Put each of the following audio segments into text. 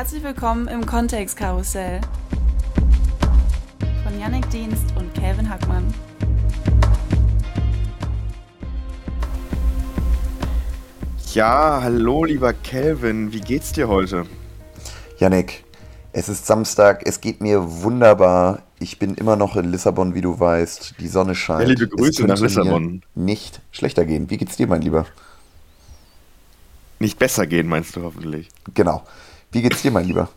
Herzlich willkommen im Kontextkarussell von Yannick Dienst und Calvin Hackmann. Ja, hallo lieber Calvin, wie geht's dir heute? Yannick, es ist Samstag, es geht mir wunderbar. Ich bin immer noch in Lissabon, wie du weißt. Die Sonne scheint. Ja, liebe Grüße nach Lissabon. Nicht schlechter gehen. Wie geht's dir, mein Lieber? Nicht besser gehen, meinst du hoffentlich? Genau. Wie geht's dir, mein Lieber?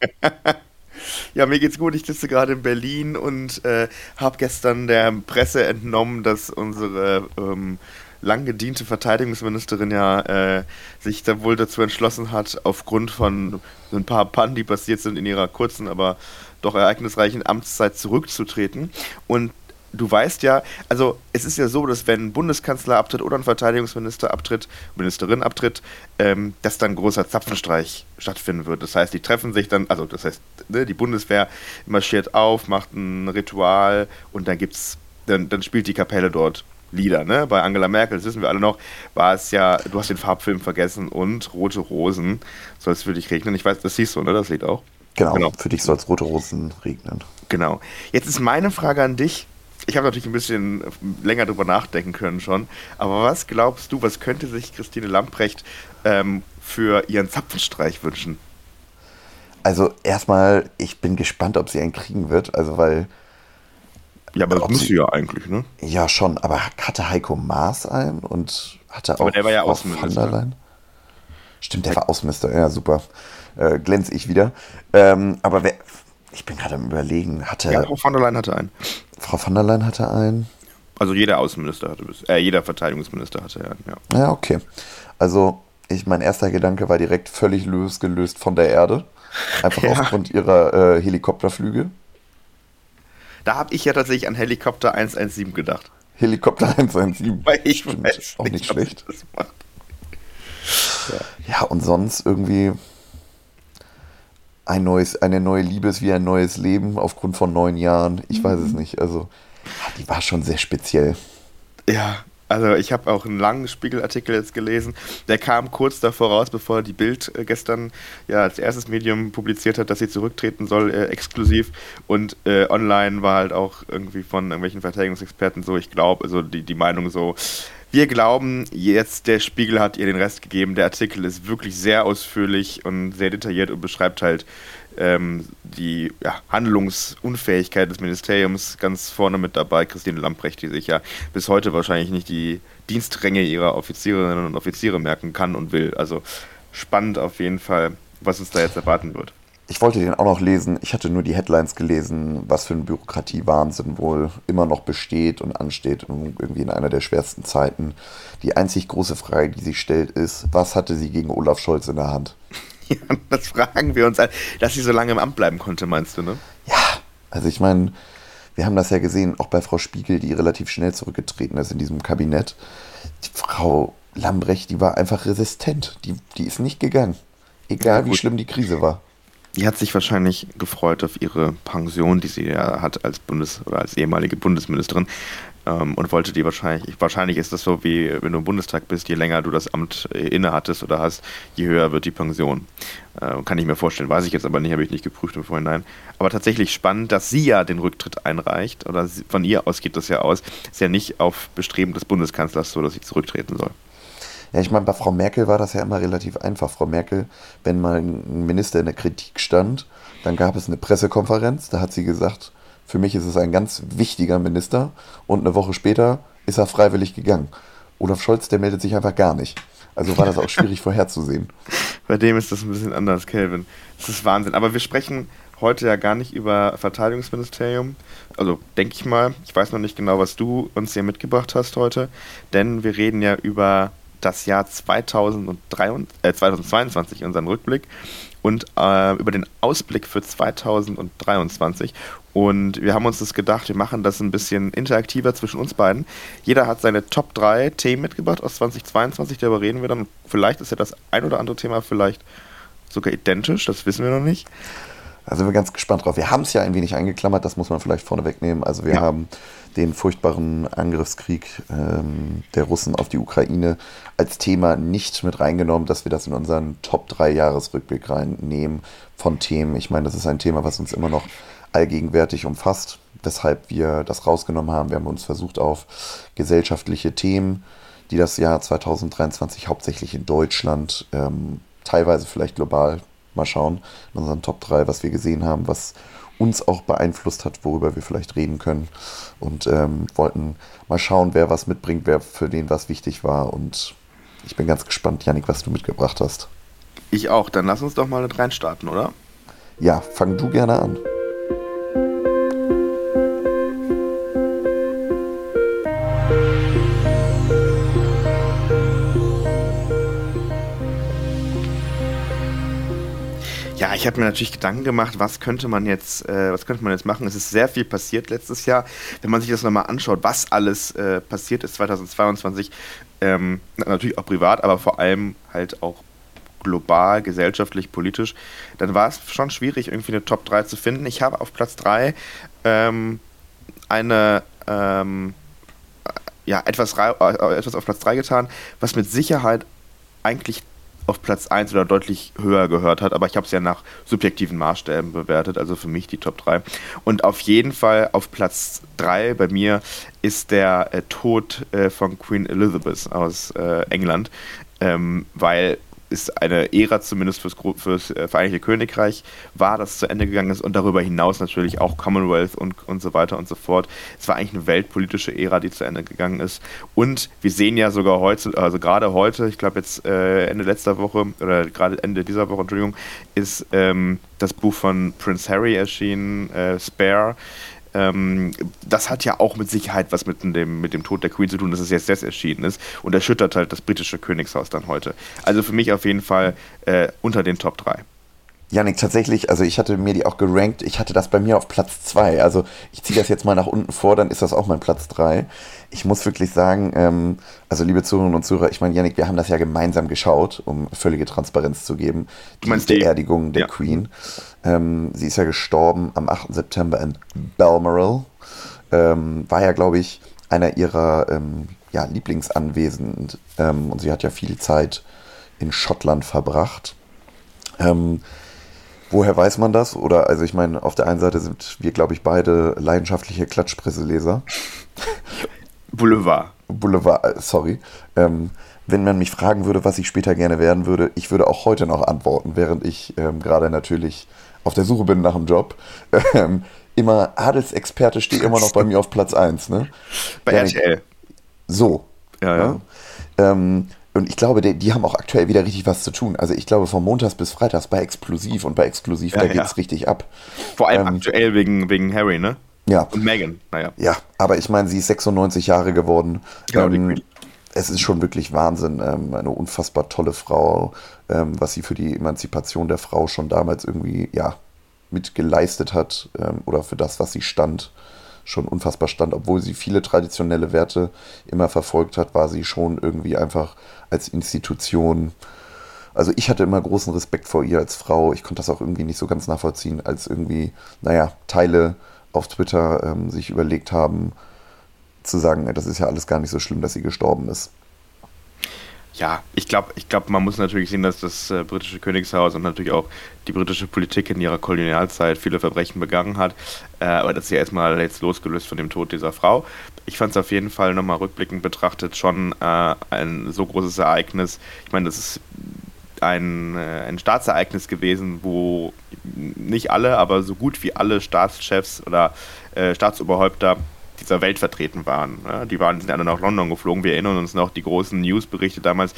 ja, mir geht's gut. Ich sitze gerade in Berlin und äh, habe gestern der Presse entnommen, dass unsere ähm, lang gediente Verteidigungsministerin ja äh, sich da wohl dazu entschlossen hat, aufgrund von ein paar Pannen, die passiert sind in ihrer kurzen, aber doch ereignisreichen Amtszeit zurückzutreten. Und du weißt ja, also es ist ja so, dass wenn ein Bundeskanzler abtritt oder ein Verteidigungsminister abtritt, Ministerin abtritt, ähm, dass dann ein großer Zapfenstreich stattfinden wird. Das heißt, die treffen sich dann, also das heißt, ne, die Bundeswehr marschiert auf, macht ein Ritual und dann gibt's, dann, dann spielt die Kapelle dort Lieder, ne? Bei Angela Merkel, das wissen wir alle noch, war es ja, du hast den Farbfilm vergessen und Rote Rosen soll es für dich regnen. Ich weiß, das siehst du, ne? Das Lied auch. Genau, genau. für dich soll es Rote Rosen regnen. Genau. Jetzt ist meine Frage an dich. Ich habe natürlich ein bisschen länger drüber nachdenken können schon, aber was glaubst du, was könnte sich Christine Lamprecht ähm, für ihren Zapfenstreich wünschen? Also erstmal, ich bin gespannt, ob sie einen kriegen wird, also weil ja, aber das müsste sie ja eigentlich, ne? Ja, schon. Aber hatte Heiko Maas einen und hatte aber auch der war ja Außenminister. Stimmt, der war Außenminister. Ja, super. Äh, glänz ich wieder. Ähm, aber wer, ich bin gerade am überlegen, hatte... Ja, von der Leyen hatte einen. Frau von der Leyen hatte einen. Also jeder Außenminister hatte, äh, jeder Verteidigungsminister hatte einen, ja. Ja, okay. Also ich, mein erster Gedanke war direkt völlig losgelöst von der Erde. Einfach ja. aufgrund ihrer äh, Helikopterflüge. Da habe ich ja tatsächlich an Helikopter 117 gedacht. Helikopter 117. Weil ich Stimmt, weiß auch nicht, nicht schlecht. Ja. ja, und sonst irgendwie ein neues, eine neue Liebe ist wie ein neues Leben aufgrund von neun Jahren. Ich weiß es mhm. nicht. Also, die war schon sehr speziell. Ja, also ich habe auch einen langen Spiegelartikel jetzt gelesen. Der kam kurz davor raus, bevor die Bild äh, gestern ja als erstes Medium publiziert hat, dass sie zurücktreten soll, äh, exklusiv. Und äh, online war halt auch irgendwie von irgendwelchen Verteidigungsexperten so, ich glaube, also die, die Meinung so, wir glauben, jetzt der Spiegel hat ihr den Rest gegeben. Der Artikel ist wirklich sehr ausführlich und sehr detailliert und beschreibt halt ähm, die ja, Handlungsunfähigkeit des Ministeriums ganz vorne mit dabei, Christine Lamprecht, die sich ja bis heute wahrscheinlich nicht die Dienstränge ihrer Offizierinnen und Offiziere merken kann und will. Also spannend auf jeden Fall, was uns da jetzt erwarten wird. Ich wollte den auch noch lesen. Ich hatte nur die Headlines gelesen, was für ein Bürokratie-Wahnsinn wohl immer noch besteht und ansteht und irgendwie in einer der schwersten Zeiten. Die einzig große Frage, die sich stellt, ist, was hatte sie gegen Olaf Scholz in der Hand? Ja, das fragen wir uns an, dass sie so lange im Amt bleiben konnte, meinst du, ne? Ja, also ich meine, wir haben das ja gesehen, auch bei Frau Spiegel, die relativ schnell zurückgetreten ist in diesem Kabinett. Die Frau Lambrecht, die war einfach resistent. Die, die ist nicht gegangen. Egal, ja, wie schlimm die Krise war. Die hat sich wahrscheinlich gefreut auf ihre Pension, die sie ja hat als Bundes- oder als ehemalige Bundesministerin ähm, und wollte die wahrscheinlich, wahrscheinlich ist das so wie wenn du im Bundestag bist, je länger du das Amt äh, inne hattest oder hast, je höher wird die Pension. Äh, kann ich mir vorstellen, weiß ich jetzt aber nicht, habe ich nicht geprüft im Vorhinein. Aber tatsächlich spannend, dass sie ja den Rücktritt einreicht oder von ihr aus geht das ja aus, ist ja nicht auf Bestreben des Bundeskanzlers so, dass sie zurücktreten soll. Ja, ich meine, bei Frau Merkel war das ja immer relativ einfach. Frau Merkel, wenn mal ein Minister in der Kritik stand, dann gab es eine Pressekonferenz, da hat sie gesagt, für mich ist es ein ganz wichtiger Minister und eine Woche später ist er freiwillig gegangen. Olaf Scholz, der meldet sich einfach gar nicht. Also war das auch schwierig vorherzusehen. Bei dem ist das ein bisschen anders, Kelvin. Das ist Wahnsinn. Aber wir sprechen heute ja gar nicht über Verteidigungsministerium. Also denke ich mal, ich weiß noch nicht genau, was du uns hier mitgebracht hast heute, denn wir reden ja über das Jahr 2023, äh, 2022, unseren Rückblick und äh, über den Ausblick für 2023. Und wir haben uns das gedacht, wir machen das ein bisschen interaktiver zwischen uns beiden. Jeder hat seine Top 3 Themen mitgebracht aus 2022, darüber reden wir dann. Vielleicht ist ja das ein oder andere Thema vielleicht sogar identisch, das wissen wir noch nicht. Da sind wir ganz gespannt drauf. Wir haben es ja ein wenig eingeklammert, das muss man vielleicht vorne wegnehmen. Also wir ja. haben den furchtbaren Angriffskrieg ähm, der Russen auf die Ukraine als Thema nicht mit reingenommen, dass wir das in unseren Top 3 Jahresrückblick reinnehmen von Themen. Ich meine, das ist ein Thema, was uns immer noch allgegenwärtig umfasst, weshalb wir das rausgenommen haben. Wir haben uns versucht auf gesellschaftliche Themen, die das Jahr 2023 hauptsächlich in Deutschland, ähm, teilweise vielleicht global, mal schauen, in unseren Top 3, was wir gesehen haben, was uns auch beeinflusst hat, worüber wir vielleicht reden können. Und ähm, wollten mal schauen, wer was mitbringt, wer für den was wichtig war. Und ich bin ganz gespannt, Janik, was du mitgebracht hast. Ich auch. Dann lass uns doch mal mit reinstarten, oder? Ja, fang du gerne an. Ich habe mir natürlich Gedanken gemacht, was könnte man jetzt, äh, was könnte man jetzt machen. Es ist sehr viel passiert letztes Jahr. Wenn man sich das nochmal anschaut, was alles äh, passiert ist 2022, ähm, natürlich auch privat, aber vor allem halt auch global, gesellschaftlich, politisch, dann war es schon schwierig, irgendwie eine Top 3 zu finden. Ich habe auf Platz 3 ähm, eine ähm, ja, etwas, äh, etwas auf Platz 3 getan, was mit Sicherheit eigentlich auf Platz 1 oder deutlich höher gehört hat, aber ich habe es ja nach subjektiven Maßstäben bewertet, also für mich die Top 3. Und auf jeden Fall auf Platz 3 bei mir ist der äh, Tod äh, von Queen Elizabeth aus äh, England, ähm, weil ist eine Ära zumindest fürs, fürs äh, Vereinigte Königreich war, das zu Ende gegangen ist und darüber hinaus natürlich auch Commonwealth und, und so weiter und so fort. Es war eigentlich eine weltpolitische Ära, die zu Ende gegangen ist. Und wir sehen ja sogar heute, also gerade heute, ich glaube jetzt äh, Ende letzter Woche oder gerade Ende dieser Woche, Entschuldigung, ist ähm, das Buch von Prince Harry erschienen, äh, Spare. Ähm, das hat ja auch mit Sicherheit was mit dem, mit dem Tod der Queen zu tun, dass es jetzt das erschienen ist und erschüttert halt das britische Königshaus dann heute. Also für mich auf jeden Fall äh, unter den Top 3. Janik, tatsächlich, also ich hatte mir die auch gerankt, ich hatte das bei mir auf Platz 2. Also ich ziehe das jetzt mal nach unten vor, dann ist das auch mein Platz 3. Ich muss wirklich sagen, ähm, also liebe Zuhörerinnen und Zuhörer, ich meine, Janik, wir haben das ja gemeinsam geschaut, um völlige Transparenz zu geben. Die Beerdigung der ja. Queen. Ähm, sie ist ja gestorben am 8. September in Balmoral. Ähm, war ja, glaube ich, einer ihrer ähm, ja, Lieblingsanwesen. Ähm, und sie hat ja viel Zeit in Schottland verbracht. Ähm, Woher weiß man das? Oder, also ich meine, auf der einen Seite sind wir, glaube ich, beide leidenschaftliche Klatschpresseleser. Boulevard. Boulevard, äh, sorry. Ähm, wenn man mich fragen würde, was ich später gerne werden würde, ich würde auch heute noch antworten, während ich ähm, gerade natürlich auf der Suche bin nach einem Job. Ähm, immer Adelsexperte steht immer noch bei mir auf Platz 1, ne? Bei RTL. So. Ja, ja. ja? Ähm, und ich glaube, die, die, haben auch aktuell wieder richtig was zu tun. Also ich glaube, von Montags bis Freitags bei Explosiv und bei Explosiv, ja, da ja. es richtig ab. Vor allem ähm, aktuell wegen, wegen Harry, ne? Ja. Und Megan, naja. Ja, aber ich meine, sie ist 96 Jahre geworden. Ja, ähm, es ist schon wirklich Wahnsinn. Ähm, eine unfassbar tolle Frau, ähm, was sie für die Emanzipation der Frau schon damals irgendwie, ja, mit geleistet hat ähm, oder für das, was sie stand schon unfassbar stand. Obwohl sie viele traditionelle Werte immer verfolgt hat, war sie schon irgendwie einfach als Institution. Also ich hatte immer großen Respekt vor ihr als Frau. Ich konnte das auch irgendwie nicht so ganz nachvollziehen, als irgendwie, naja, Teile auf Twitter ähm, sich überlegt haben, zu sagen, das ist ja alles gar nicht so schlimm, dass sie gestorben ist. Ja, ich glaube, ich glaub, man muss natürlich sehen, dass das äh, britische Königshaus und natürlich auch die britische Politik in ihrer Kolonialzeit viele Verbrechen begangen hat. Äh, aber das ist ja erstmal jetzt losgelöst von dem Tod dieser Frau. Ich fand es auf jeden Fall nochmal rückblickend betrachtet schon äh, ein so großes Ereignis. Ich meine, das ist ein, äh, ein Staatsereignis gewesen, wo nicht alle, aber so gut wie alle Staatschefs oder äh, Staatsoberhäupter dieser Welt vertreten waren. Ja, die waren, sind alle nach London geflogen. Wir erinnern uns noch die großen Newsberichte damals.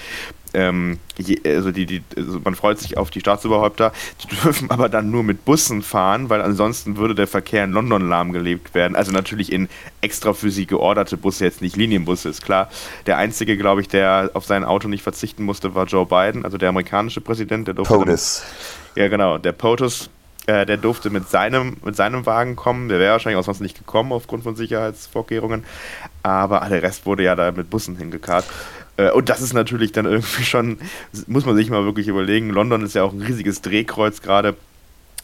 Ähm, je, also die, die, also man freut sich auf die Staatsoberhäupter, die dürfen aber dann nur mit Bussen fahren, weil ansonsten würde der Verkehr in London lahmgelegt werden. Also natürlich in extra für sie georderte Busse, jetzt nicht Linienbusse, ist klar. Der einzige, glaube ich, der auf sein Auto nicht verzichten musste, war Joe Biden, also der amerikanische Präsident. Der durfte POTUS. Dann, ja, genau, der POTUS äh, der durfte mit seinem, mit seinem Wagen kommen. Der wäre wahrscheinlich auch sonst nicht gekommen aufgrund von Sicherheitsvorkehrungen. Aber der Rest wurde ja da mit Bussen hingekarrt. Äh, und das ist natürlich dann irgendwie schon, muss man sich mal wirklich überlegen. London ist ja auch ein riesiges Drehkreuz gerade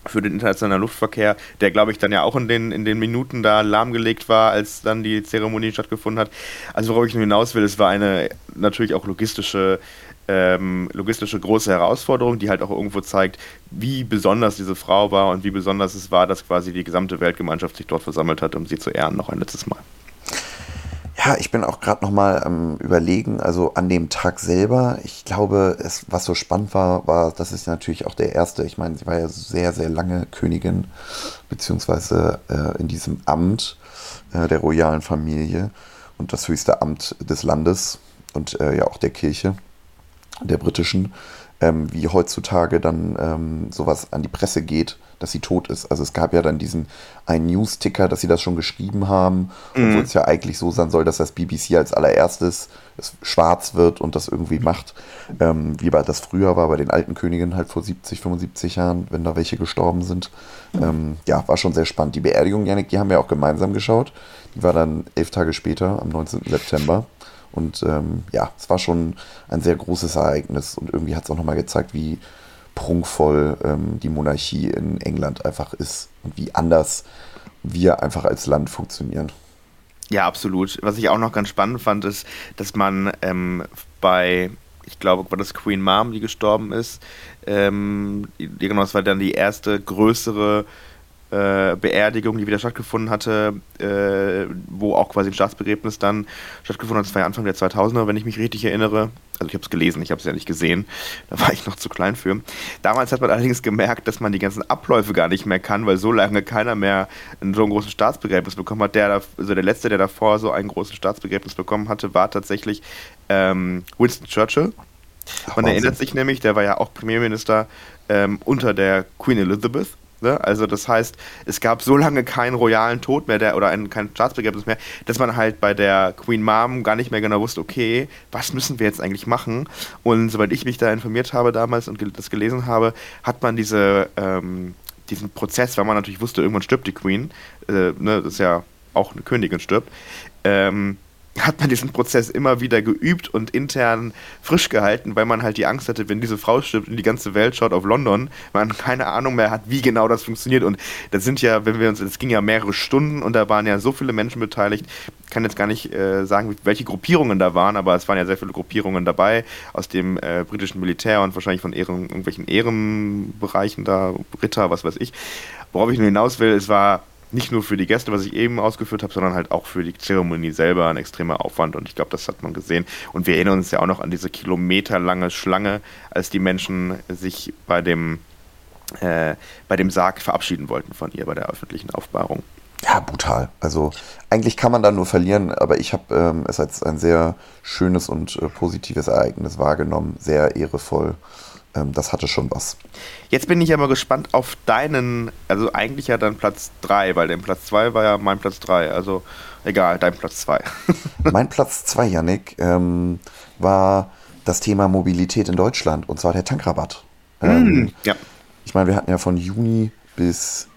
für den internationalen Luftverkehr, der glaube ich dann ja auch in den, in den Minuten da lahmgelegt war, als dann die Zeremonie stattgefunden hat. Also worauf ich nur hinaus will, es war eine natürlich auch logistische, ähm, logistische große Herausforderung, die halt auch irgendwo zeigt, wie besonders diese Frau war und wie besonders es war, dass quasi die gesamte Weltgemeinschaft sich dort versammelt hat, um sie zu ehren, noch ein letztes Mal. Ja, ich bin auch gerade noch mal am überlegen, also an dem Tag selber, ich glaube, es, was so spannend war, war, das ist natürlich auch der erste, ich meine, sie war ja sehr, sehr lange Königin, beziehungsweise äh, in diesem Amt äh, der royalen Familie und das höchste Amt des Landes und äh, ja auch der Kirche, der britischen, ähm, wie heutzutage dann ähm, sowas an die Presse geht, dass sie tot ist. Also es gab ja dann diesen einen News-Ticker, dass sie das schon geschrieben haben, mhm. obwohl es ja eigentlich so sein soll, dass das BBC als allererstes schwarz wird und das irgendwie macht, ähm, wie bei das früher war bei den alten Königen halt vor 70, 75 Jahren, wenn da welche gestorben sind. Ähm, ja, war schon sehr spannend. Die Beerdigung, Janik, die haben wir auch gemeinsam geschaut. Die war dann elf Tage später, am 19. September. Und ähm, ja, es war schon ein sehr großes Ereignis und irgendwie hat es auch nochmal gezeigt, wie prunkvoll ähm, die Monarchie in England einfach ist und wie anders wir einfach als Land funktionieren. Ja, absolut. Was ich auch noch ganz spannend fand, ist, dass man ähm, bei, ich glaube, war das Queen Mom, die gestorben ist, ähm, genau, das war dann die erste größere äh, Beerdigung, die wieder stattgefunden hatte, äh, wo auch quasi ein Staatsbegräbnis dann stattgefunden hat. Das war ja Anfang der 2000er, wenn ich mich richtig erinnere. Also ich habe es gelesen, ich habe es ja nicht gesehen. Da war ich noch zu klein für. Damals hat man allerdings gemerkt, dass man die ganzen Abläufe gar nicht mehr kann, weil so lange keiner mehr so ein großes Staatsbegräbnis bekommen hat. Der, also der letzte, der davor so ein großes Staatsbegräbnis bekommen hatte, war tatsächlich ähm, Winston Churchill. Man erinnert sich nämlich, der war ja auch Premierminister ähm, unter der Queen Elizabeth. Ne? Also das heißt, es gab so lange keinen royalen Tod mehr der, oder ein, kein Staatsbegräbnis mehr, dass man halt bei der Queen Mom gar nicht mehr genau wusste, okay, was müssen wir jetzt eigentlich machen? Und soweit ich mich da informiert habe damals und das gelesen habe, hat man diese, ähm, diesen Prozess, weil man natürlich wusste, irgendwann stirbt die Queen, äh, ne, das ist ja auch eine Königin stirbt, ähm, hat man diesen Prozess immer wieder geübt und intern frisch gehalten, weil man halt die Angst hatte, wenn diese Frau stirbt und die ganze Welt schaut auf London, man keine Ahnung mehr hat, wie genau das funktioniert. Und das sind ja, wenn wir uns, es ging ja mehrere Stunden und da waren ja so viele Menschen beteiligt. Ich kann jetzt gar nicht äh, sagen, welche Gruppierungen da waren, aber es waren ja sehr viele Gruppierungen dabei aus dem äh, britischen Militär und wahrscheinlich von Ehren, irgendwelchen Ehrenbereichen da, Ritter, was weiß ich. Worauf ich nur hinaus will, es war nicht nur für die Gäste, was ich eben ausgeführt habe, sondern halt auch für die Zeremonie selber ein extremer Aufwand und ich glaube, das hat man gesehen. Und wir erinnern uns ja auch noch an diese kilometerlange Schlange, als die Menschen sich bei dem, äh, bei dem Sarg verabschieden wollten von ihr bei der öffentlichen Aufbahrung. Ja, brutal. Also eigentlich kann man da nur verlieren, aber ich habe ähm, es als ein sehr schönes und äh, positives Ereignis wahrgenommen, sehr ehrevoll das hatte schon was. Jetzt bin ich aber gespannt auf deinen, also eigentlich ja dann Platz 3, weil dein Platz 2 war ja mein Platz 3. Also egal, dein Platz 2. mein Platz 2, Yannick, ähm, war das Thema Mobilität in Deutschland und zwar der Tankrabatt. Ähm, mm, ja. Ich meine, wir hatten ja von Juni bis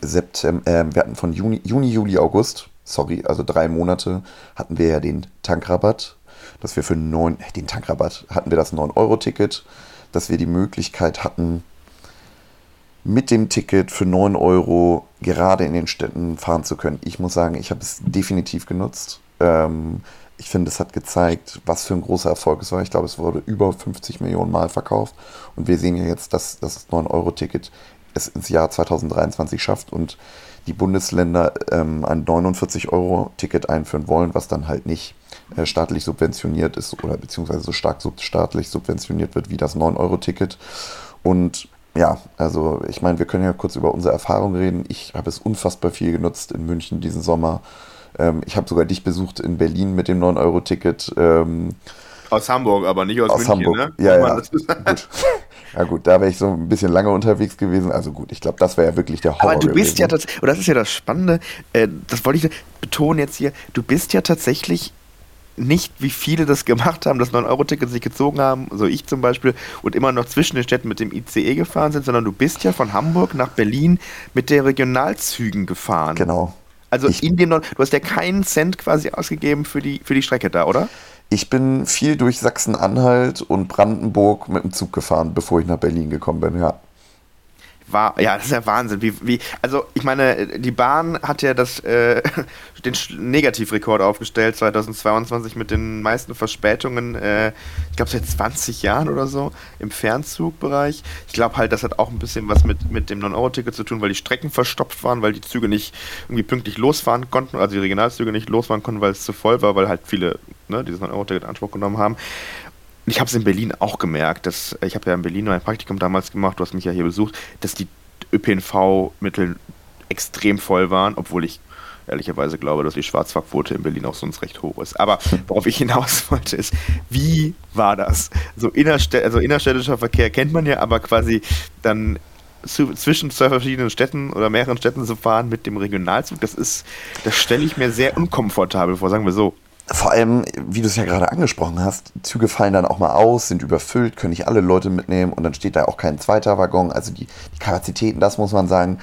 September, äh, wir hatten von Juni, Juni, Juli, August, sorry, also drei Monate, hatten wir ja den Tankrabatt, dass wir für neun, äh, den Tankrabatt hatten wir das 9-Euro-Ticket dass wir die Möglichkeit hatten, mit dem Ticket für 9 Euro gerade in den Städten fahren zu können. Ich muss sagen, ich habe es definitiv genutzt. Ähm, ich finde, es hat gezeigt, was für ein großer Erfolg es war. Ich glaube, es wurde über 50 Millionen Mal verkauft. Und wir sehen ja jetzt, dass das 9-Euro-Ticket es ins Jahr 2023 schafft und die Bundesländer ähm, ein 49-Euro-Ticket einführen wollen, was dann halt nicht staatlich subventioniert ist oder beziehungsweise so stark sub staatlich subventioniert wird wie das 9-Euro-Ticket. Und ja, also ich meine, wir können ja kurz über unsere Erfahrung reden. Ich habe es unfassbar viel genutzt in München diesen Sommer. Ähm, ich habe sogar dich besucht in Berlin mit dem 9-Euro-Ticket. Ähm, aus Hamburg, aber nicht aus, aus München, Hamburg. ne? Ja, ja. Gut. ja gut, da wäre ich so ein bisschen lange unterwegs gewesen. Also gut, ich glaube, das wäre ja wirklich der Horror Aber du bist gewesen. ja, das, und das ist ja das Spannende, äh, das wollte ich betonen jetzt hier, du bist ja tatsächlich nicht, wie viele das gemacht haben, das 9-Euro-Ticket sich gezogen haben, so ich zum Beispiel, und immer noch zwischen den Städten mit dem ICE gefahren sind, sondern du bist ja von Hamburg nach Berlin mit der Regionalzügen gefahren. Genau. Also ich in dem, du hast ja keinen Cent quasi ausgegeben für die, für die Strecke da, oder? Ich bin viel durch Sachsen-Anhalt und Brandenburg mit dem Zug gefahren, bevor ich nach Berlin gekommen bin, ja. War, ja, das ist ja Wahnsinn. Wie, wie, also ich meine, die Bahn hat ja das, äh, den Negativrekord aufgestellt 2022 mit den meisten Verspätungen, äh, ich glaube seit 20 Jahren oder so im Fernzugbereich. Ich glaube halt, das hat auch ein bisschen was mit, mit dem 9-Euro-Ticket zu tun, weil die Strecken verstopft waren, weil die Züge nicht irgendwie pünktlich losfahren konnten, also die Regionalzüge nicht losfahren konnten, weil es zu voll war, weil halt viele ne, dieses 9-Euro-Ticket in Anspruch genommen haben. Ich habe es in Berlin auch gemerkt, dass ich habe ja in Berlin ein Praktikum damals gemacht, du hast mich ja hier besucht, dass die ÖPNV-Mittel extrem voll waren, obwohl ich ehrlicherweise glaube, dass die Schwarzfahrquote in Berlin auch sonst recht hoch ist. Aber worauf ich hinaus wollte, ist, wie war das? So innerstäd also innerstädtischer Verkehr kennt man ja, aber quasi dann zu, zwischen zwei verschiedenen Städten oder mehreren Städten zu fahren mit dem Regionalzug, das ist, das stelle ich mir sehr unkomfortabel vor, sagen wir so. Vor allem, wie du es ja gerade angesprochen hast, Züge fallen dann auch mal aus, sind überfüllt, können nicht alle Leute mitnehmen und dann steht da auch kein zweiter Waggon. Also die, die Kapazitäten, das muss man sagen,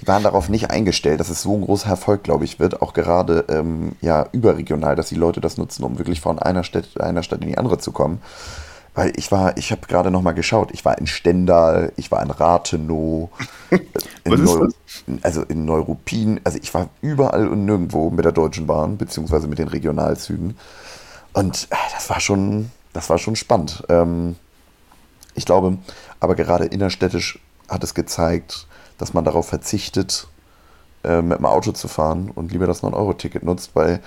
die waren darauf nicht eingestellt, dass es so ein großer Erfolg, glaube ich, wird, auch gerade ähm, ja, überregional, dass die Leute das nutzen, um wirklich von einer Stadt, einer Stadt in die andere zu kommen. Weil ich war, ich habe gerade noch mal geschaut, ich war in Stendal, ich war in Rathenow, in Neu also in Neuruppin, also ich war überall und nirgendwo mit der Deutschen Bahn, beziehungsweise mit den Regionalzügen. Und äh, das war schon, das war schon spannend. Ähm, ich glaube, aber gerade innerstädtisch hat es gezeigt, dass man darauf verzichtet, äh, mit dem Auto zu fahren und lieber das 9-Euro-Ticket nutzt, weil,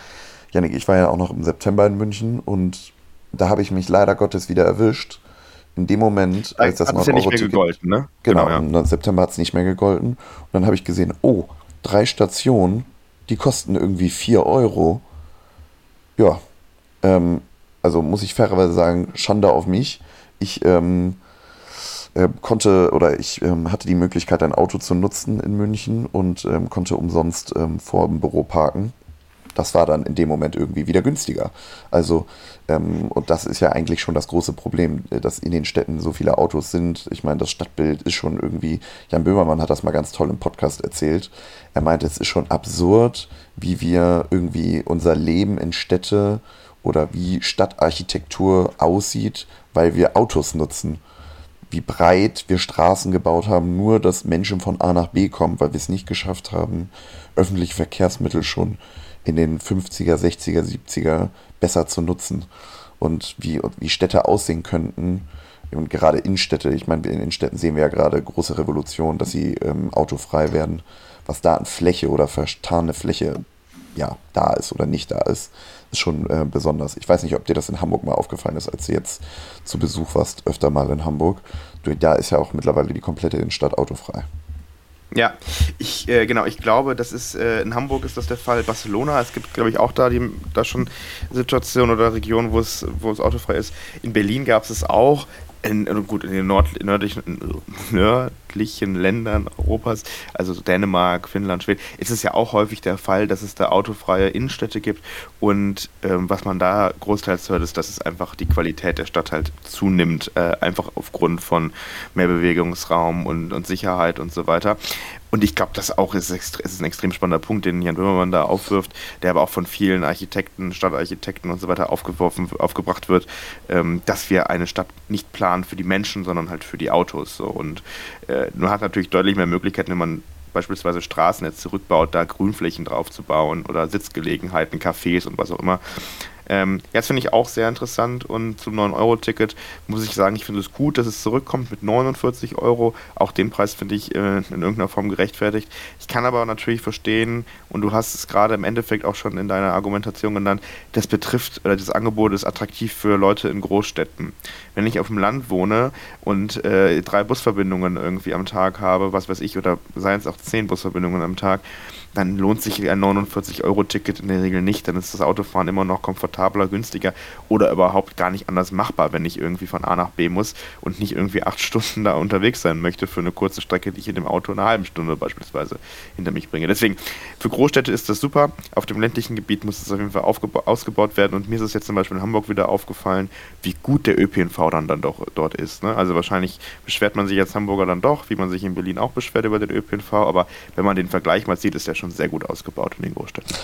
Janik, ich war ja auch noch im September in München und da habe ich mich leider Gottes wieder erwischt. In dem Moment, als das 9-Euro-Ticket. Ja gegolten, ne? Genau, genau ja. im September hat es nicht mehr gegolten. Und dann habe ich gesehen, oh, drei Stationen, die kosten irgendwie 4 Euro. Ja, ähm, also muss ich fairerweise sagen, Schande auf mich. Ich ähm, äh, konnte oder ich ähm, hatte die Möglichkeit, ein Auto zu nutzen in München und ähm, konnte umsonst ähm, vor dem Büro parken. Das war dann in dem Moment irgendwie wieder günstiger. Also, ähm, und das ist ja eigentlich schon das große Problem, äh, dass in den Städten so viele Autos sind. Ich meine, das Stadtbild ist schon irgendwie, Jan Böhmermann hat das mal ganz toll im Podcast erzählt. Er meinte, es ist schon absurd, wie wir irgendwie unser Leben in Städte oder wie Stadtarchitektur aussieht, weil wir Autos nutzen wie breit wir Straßen gebaut haben, nur dass Menschen von A nach B kommen, weil wir es nicht geschafft haben, öffentliche Verkehrsmittel schon in den 50er, 60er, 70er besser zu nutzen. Und wie, wie Städte aussehen könnten, und gerade Innenstädte, ich meine, in Innenstädten sehen wir ja gerade große Revolution, dass sie ähm, autofrei werden. Was da an Fläche oder vertane Fläche ja, da ist oder nicht da ist, ist schon äh, besonders. Ich weiß nicht, ob dir das in Hamburg mal aufgefallen ist, als du jetzt zu Besuch warst, öfter mal in Hamburg. Da ist ja auch mittlerweile die komplette Innenstadt autofrei. Ja, ich äh, genau, ich glaube, das ist äh, in Hamburg ist das der Fall. Barcelona, es gibt, glaube ich, auch da die da schon Situationen oder Regionen, wo es wo es autofrei ist. In Berlin gab es es auch in, gut, in den Nord, nördlichen, nördlichen Ländern Europas, also Dänemark, Finnland, Schweden, ist es ja auch häufig der Fall, dass es da autofreie Innenstädte gibt. Und ähm, was man da großteils hört, ist, dass es einfach die Qualität der Stadt halt zunimmt, äh, einfach aufgrund von mehr Bewegungsraum und, und Sicherheit und so weiter. Und ich glaube, das auch ist, ist ein extrem spannender Punkt, den Jan Böhmermann da aufwirft, der aber auch von vielen Architekten, Stadtarchitekten und so weiter aufgeworfen, aufgebracht wird, ähm, dass wir eine Stadt nicht planen für die Menschen, sondern halt für die Autos. So. Und äh, man hat natürlich deutlich mehr Möglichkeiten, wenn man beispielsweise Straßen jetzt zurückbaut, da Grünflächen drauf zu bauen oder Sitzgelegenheiten, Cafés und was auch immer. Ähm, das finde ich auch sehr interessant und zum 9-Euro-Ticket muss ich sagen, ich finde es gut, dass es zurückkommt mit 49 Euro. Auch den Preis finde ich äh, in irgendeiner Form gerechtfertigt. Ich kann aber natürlich verstehen, und du hast es gerade im Endeffekt auch schon in deiner Argumentation genannt, das betrifft, oder das Angebot ist attraktiv für Leute in Großstädten. Wenn ich auf dem Land wohne und äh, drei Busverbindungen irgendwie am Tag habe, was weiß ich, oder seien es auch zehn Busverbindungen am Tag, dann lohnt sich ein 49-Euro-Ticket in der Regel nicht. Dann ist das Autofahren immer noch komfortabler, günstiger oder überhaupt gar nicht anders machbar, wenn ich irgendwie von A nach B muss und nicht irgendwie acht Stunden da unterwegs sein möchte für eine kurze Strecke, die ich in dem Auto eine halbe Stunde beispielsweise hinter mich bringe. Deswegen, für Großstädte ist das super. Auf dem ländlichen Gebiet muss es auf jeden Fall ausgebaut werden und mir ist es jetzt zum Beispiel in Hamburg wieder aufgefallen, wie gut der ÖPNV dann, dann doch dort ist. Ne? Also wahrscheinlich beschwert man sich als Hamburger dann doch, wie man sich in Berlin auch beschwert über den ÖPNV, aber wenn man den Vergleich mal sieht, ist der schon schon sehr gut ausgebaut in den Großstädten.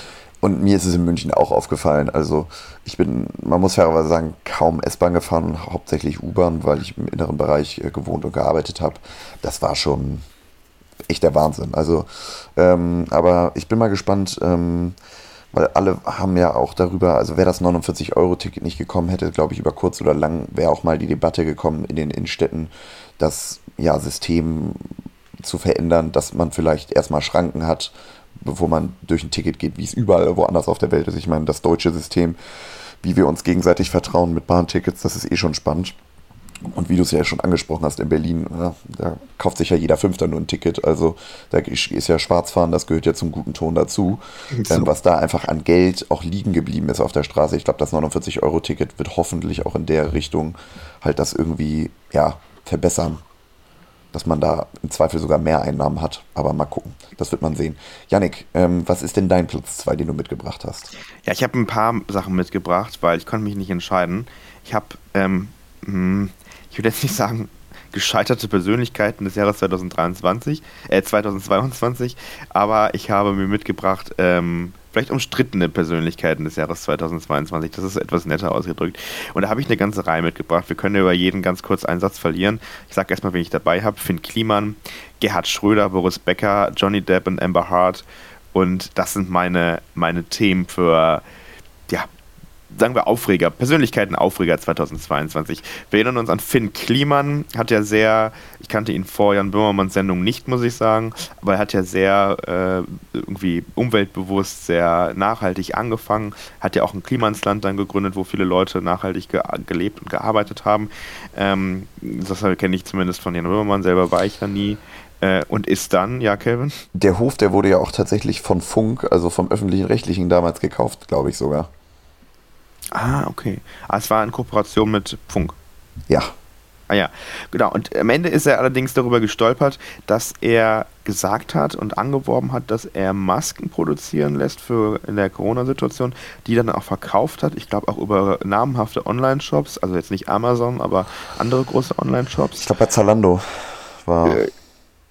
Und mir ist es in München auch aufgefallen. Also ich bin, man muss fairerweise sagen, kaum S-Bahn gefahren hauptsächlich U-Bahn, weil ich im inneren Bereich äh, gewohnt und gearbeitet habe. Das war schon, echt der Wahnsinn. Also, ähm, aber ich bin mal gespannt, ähm, weil alle haben ja auch darüber, also wäre das 49-Euro-Ticket nicht gekommen, hätte, glaube ich, über kurz oder lang wäre auch mal die Debatte gekommen in den Innenstädten, das ja, System zu verändern, dass man vielleicht erstmal Schranken hat, bevor man durch ein Ticket geht, wie es überall woanders auf der Welt ist. Ich meine, das deutsche System, wie wir uns gegenseitig vertrauen mit Bahntickets, das ist eh schon spannend. Und wie du es ja schon angesprochen hast, in Berlin, ja, da kauft sich ja jeder Fünfter nur ein Ticket. Also da ist ja Schwarzfahren, das gehört ja zum guten Ton dazu. So. Ähm, was da einfach an Geld auch liegen geblieben ist auf der Straße. Ich glaube, das 49-Euro-Ticket wird hoffentlich auch in der Richtung halt das irgendwie ja, verbessern. Dass man da im Zweifel sogar mehr Einnahmen hat. Aber mal gucken. Das wird man sehen. Yannick, ähm, was ist denn dein Platz 2, den du mitgebracht hast? Ja, ich habe ein paar Sachen mitgebracht, weil ich konnte mich nicht entscheiden. Ich habe ähm, hm, ich würde jetzt nicht sagen, gescheiterte Persönlichkeiten des Jahres 2023, äh 2022, aber ich habe mir mitgebracht, ähm, vielleicht umstrittene Persönlichkeiten des Jahres 2022. Das ist etwas netter ausgedrückt. Und da habe ich eine ganze Reihe mitgebracht. Wir können über jeden ganz kurz einen Satz verlieren. Ich sage erstmal, wen ich dabei habe. Finn Kliman, Gerhard Schröder, Boris Becker, Johnny Depp und Amber Hart. Und das sind meine, meine Themen für sagen wir Aufreger, Persönlichkeiten Aufreger 2022. Wir erinnern uns an Finn Kliman, hat ja sehr, ich kannte ihn vor Jan Böhmermanns Sendung nicht, muss ich sagen, aber er hat ja sehr äh, irgendwie umweltbewusst, sehr nachhaltig angefangen, hat ja auch ein Klimansland dann gegründet, wo viele Leute nachhaltig ge gelebt und gearbeitet haben. Ähm, das kenne ich zumindest von Jan Böhmermann, selber war ich ja nie äh, und ist dann, ja, Kevin? Der Hof, der wurde ja auch tatsächlich von Funk, also vom öffentlichen Rechtlichen damals gekauft, glaube ich sogar. Ah, okay. Ah, es war in Kooperation mit Funk. Ja. Ah ja, genau. Und am Ende ist er allerdings darüber gestolpert, dass er gesagt hat und angeworben hat, dass er Masken produzieren lässt für in der Corona-Situation, die dann auch verkauft hat. Ich glaube auch über namhafte Online-Shops, also jetzt nicht Amazon, aber andere große Online-Shops. Ich glaube bei Zalando war. Äh,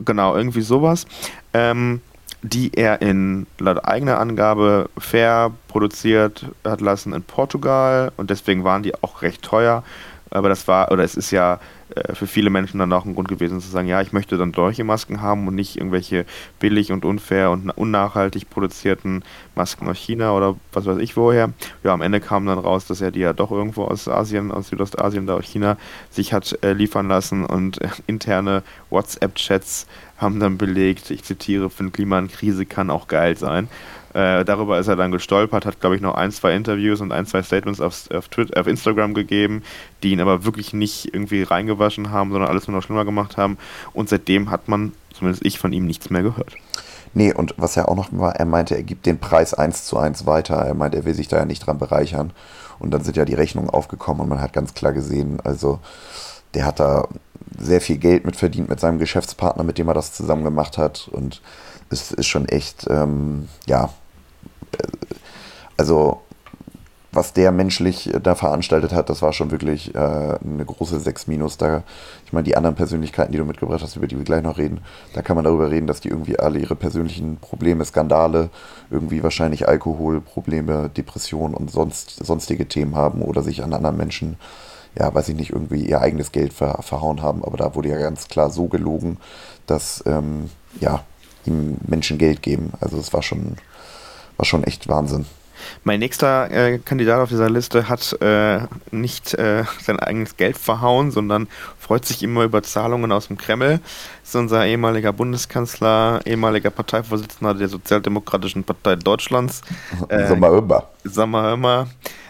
genau, irgendwie sowas. Ähm, die er in laut eigener Angabe fair produziert hat lassen in Portugal und deswegen waren die auch recht teuer. Aber das war, oder es ist ja äh, für viele Menschen dann auch ein Grund gewesen zu sagen, ja, ich möchte dann solche Masken haben und nicht irgendwelche billig und unfair und unnachhaltig produzierten Masken aus China oder was weiß ich woher. Ja, am Ende kam dann raus, dass er die ja doch irgendwo aus Asien, aus Südostasien, da aus China sich hat äh, liefern lassen und äh, interne WhatsApp-Chats haben dann belegt, ich zitiere, für eine Klimakrise kann auch geil sein. Äh, darüber ist er dann gestolpert, hat, glaube ich, noch ein, zwei Interviews und ein, zwei Statements auf, auf, Twitter, auf Instagram gegeben, die ihn aber wirklich nicht irgendwie reingewaschen haben, sondern alles nur noch schlimmer gemacht haben. Und seitdem hat man, zumindest ich, von ihm nichts mehr gehört. Nee, und was er auch noch war, er meinte, er gibt den Preis eins zu eins weiter. Er meinte, er will sich da ja nicht dran bereichern. Und dann sind ja die Rechnungen aufgekommen und man hat ganz klar gesehen, also der hat da sehr viel Geld mit verdient mit seinem Geschäftspartner, mit dem er das zusammen gemacht hat. Und es ist schon echt, ähm, ja, also was der menschlich da veranstaltet hat, das war schon wirklich äh, eine große 6 Minus. Da, ich meine, die anderen Persönlichkeiten, die du mitgebracht hast, über die wir gleich noch reden, da kann man darüber reden, dass die irgendwie alle ihre persönlichen Probleme, Skandale, irgendwie wahrscheinlich Alkoholprobleme, Depressionen und sonst, sonstige Themen haben oder sich an anderen Menschen, ja, weiß ich nicht, irgendwie ihr eigenes Geld ver, verhauen haben. Aber da wurde ja ganz klar so gelogen, dass, ähm, ja, ihm Menschen Geld geben. Also es war schon war schon echt Wahnsinn. Mein nächster äh, Kandidat auf dieser Liste hat äh, nicht äh, sein eigenes Geld verhauen, sondern freut sich immer über Zahlungen aus dem Kreml. Das ist unser ehemaliger Bundeskanzler, ehemaliger Parteivorsitzender der Sozialdemokratischen Partei Deutschlands. Äh, Sommer Sommer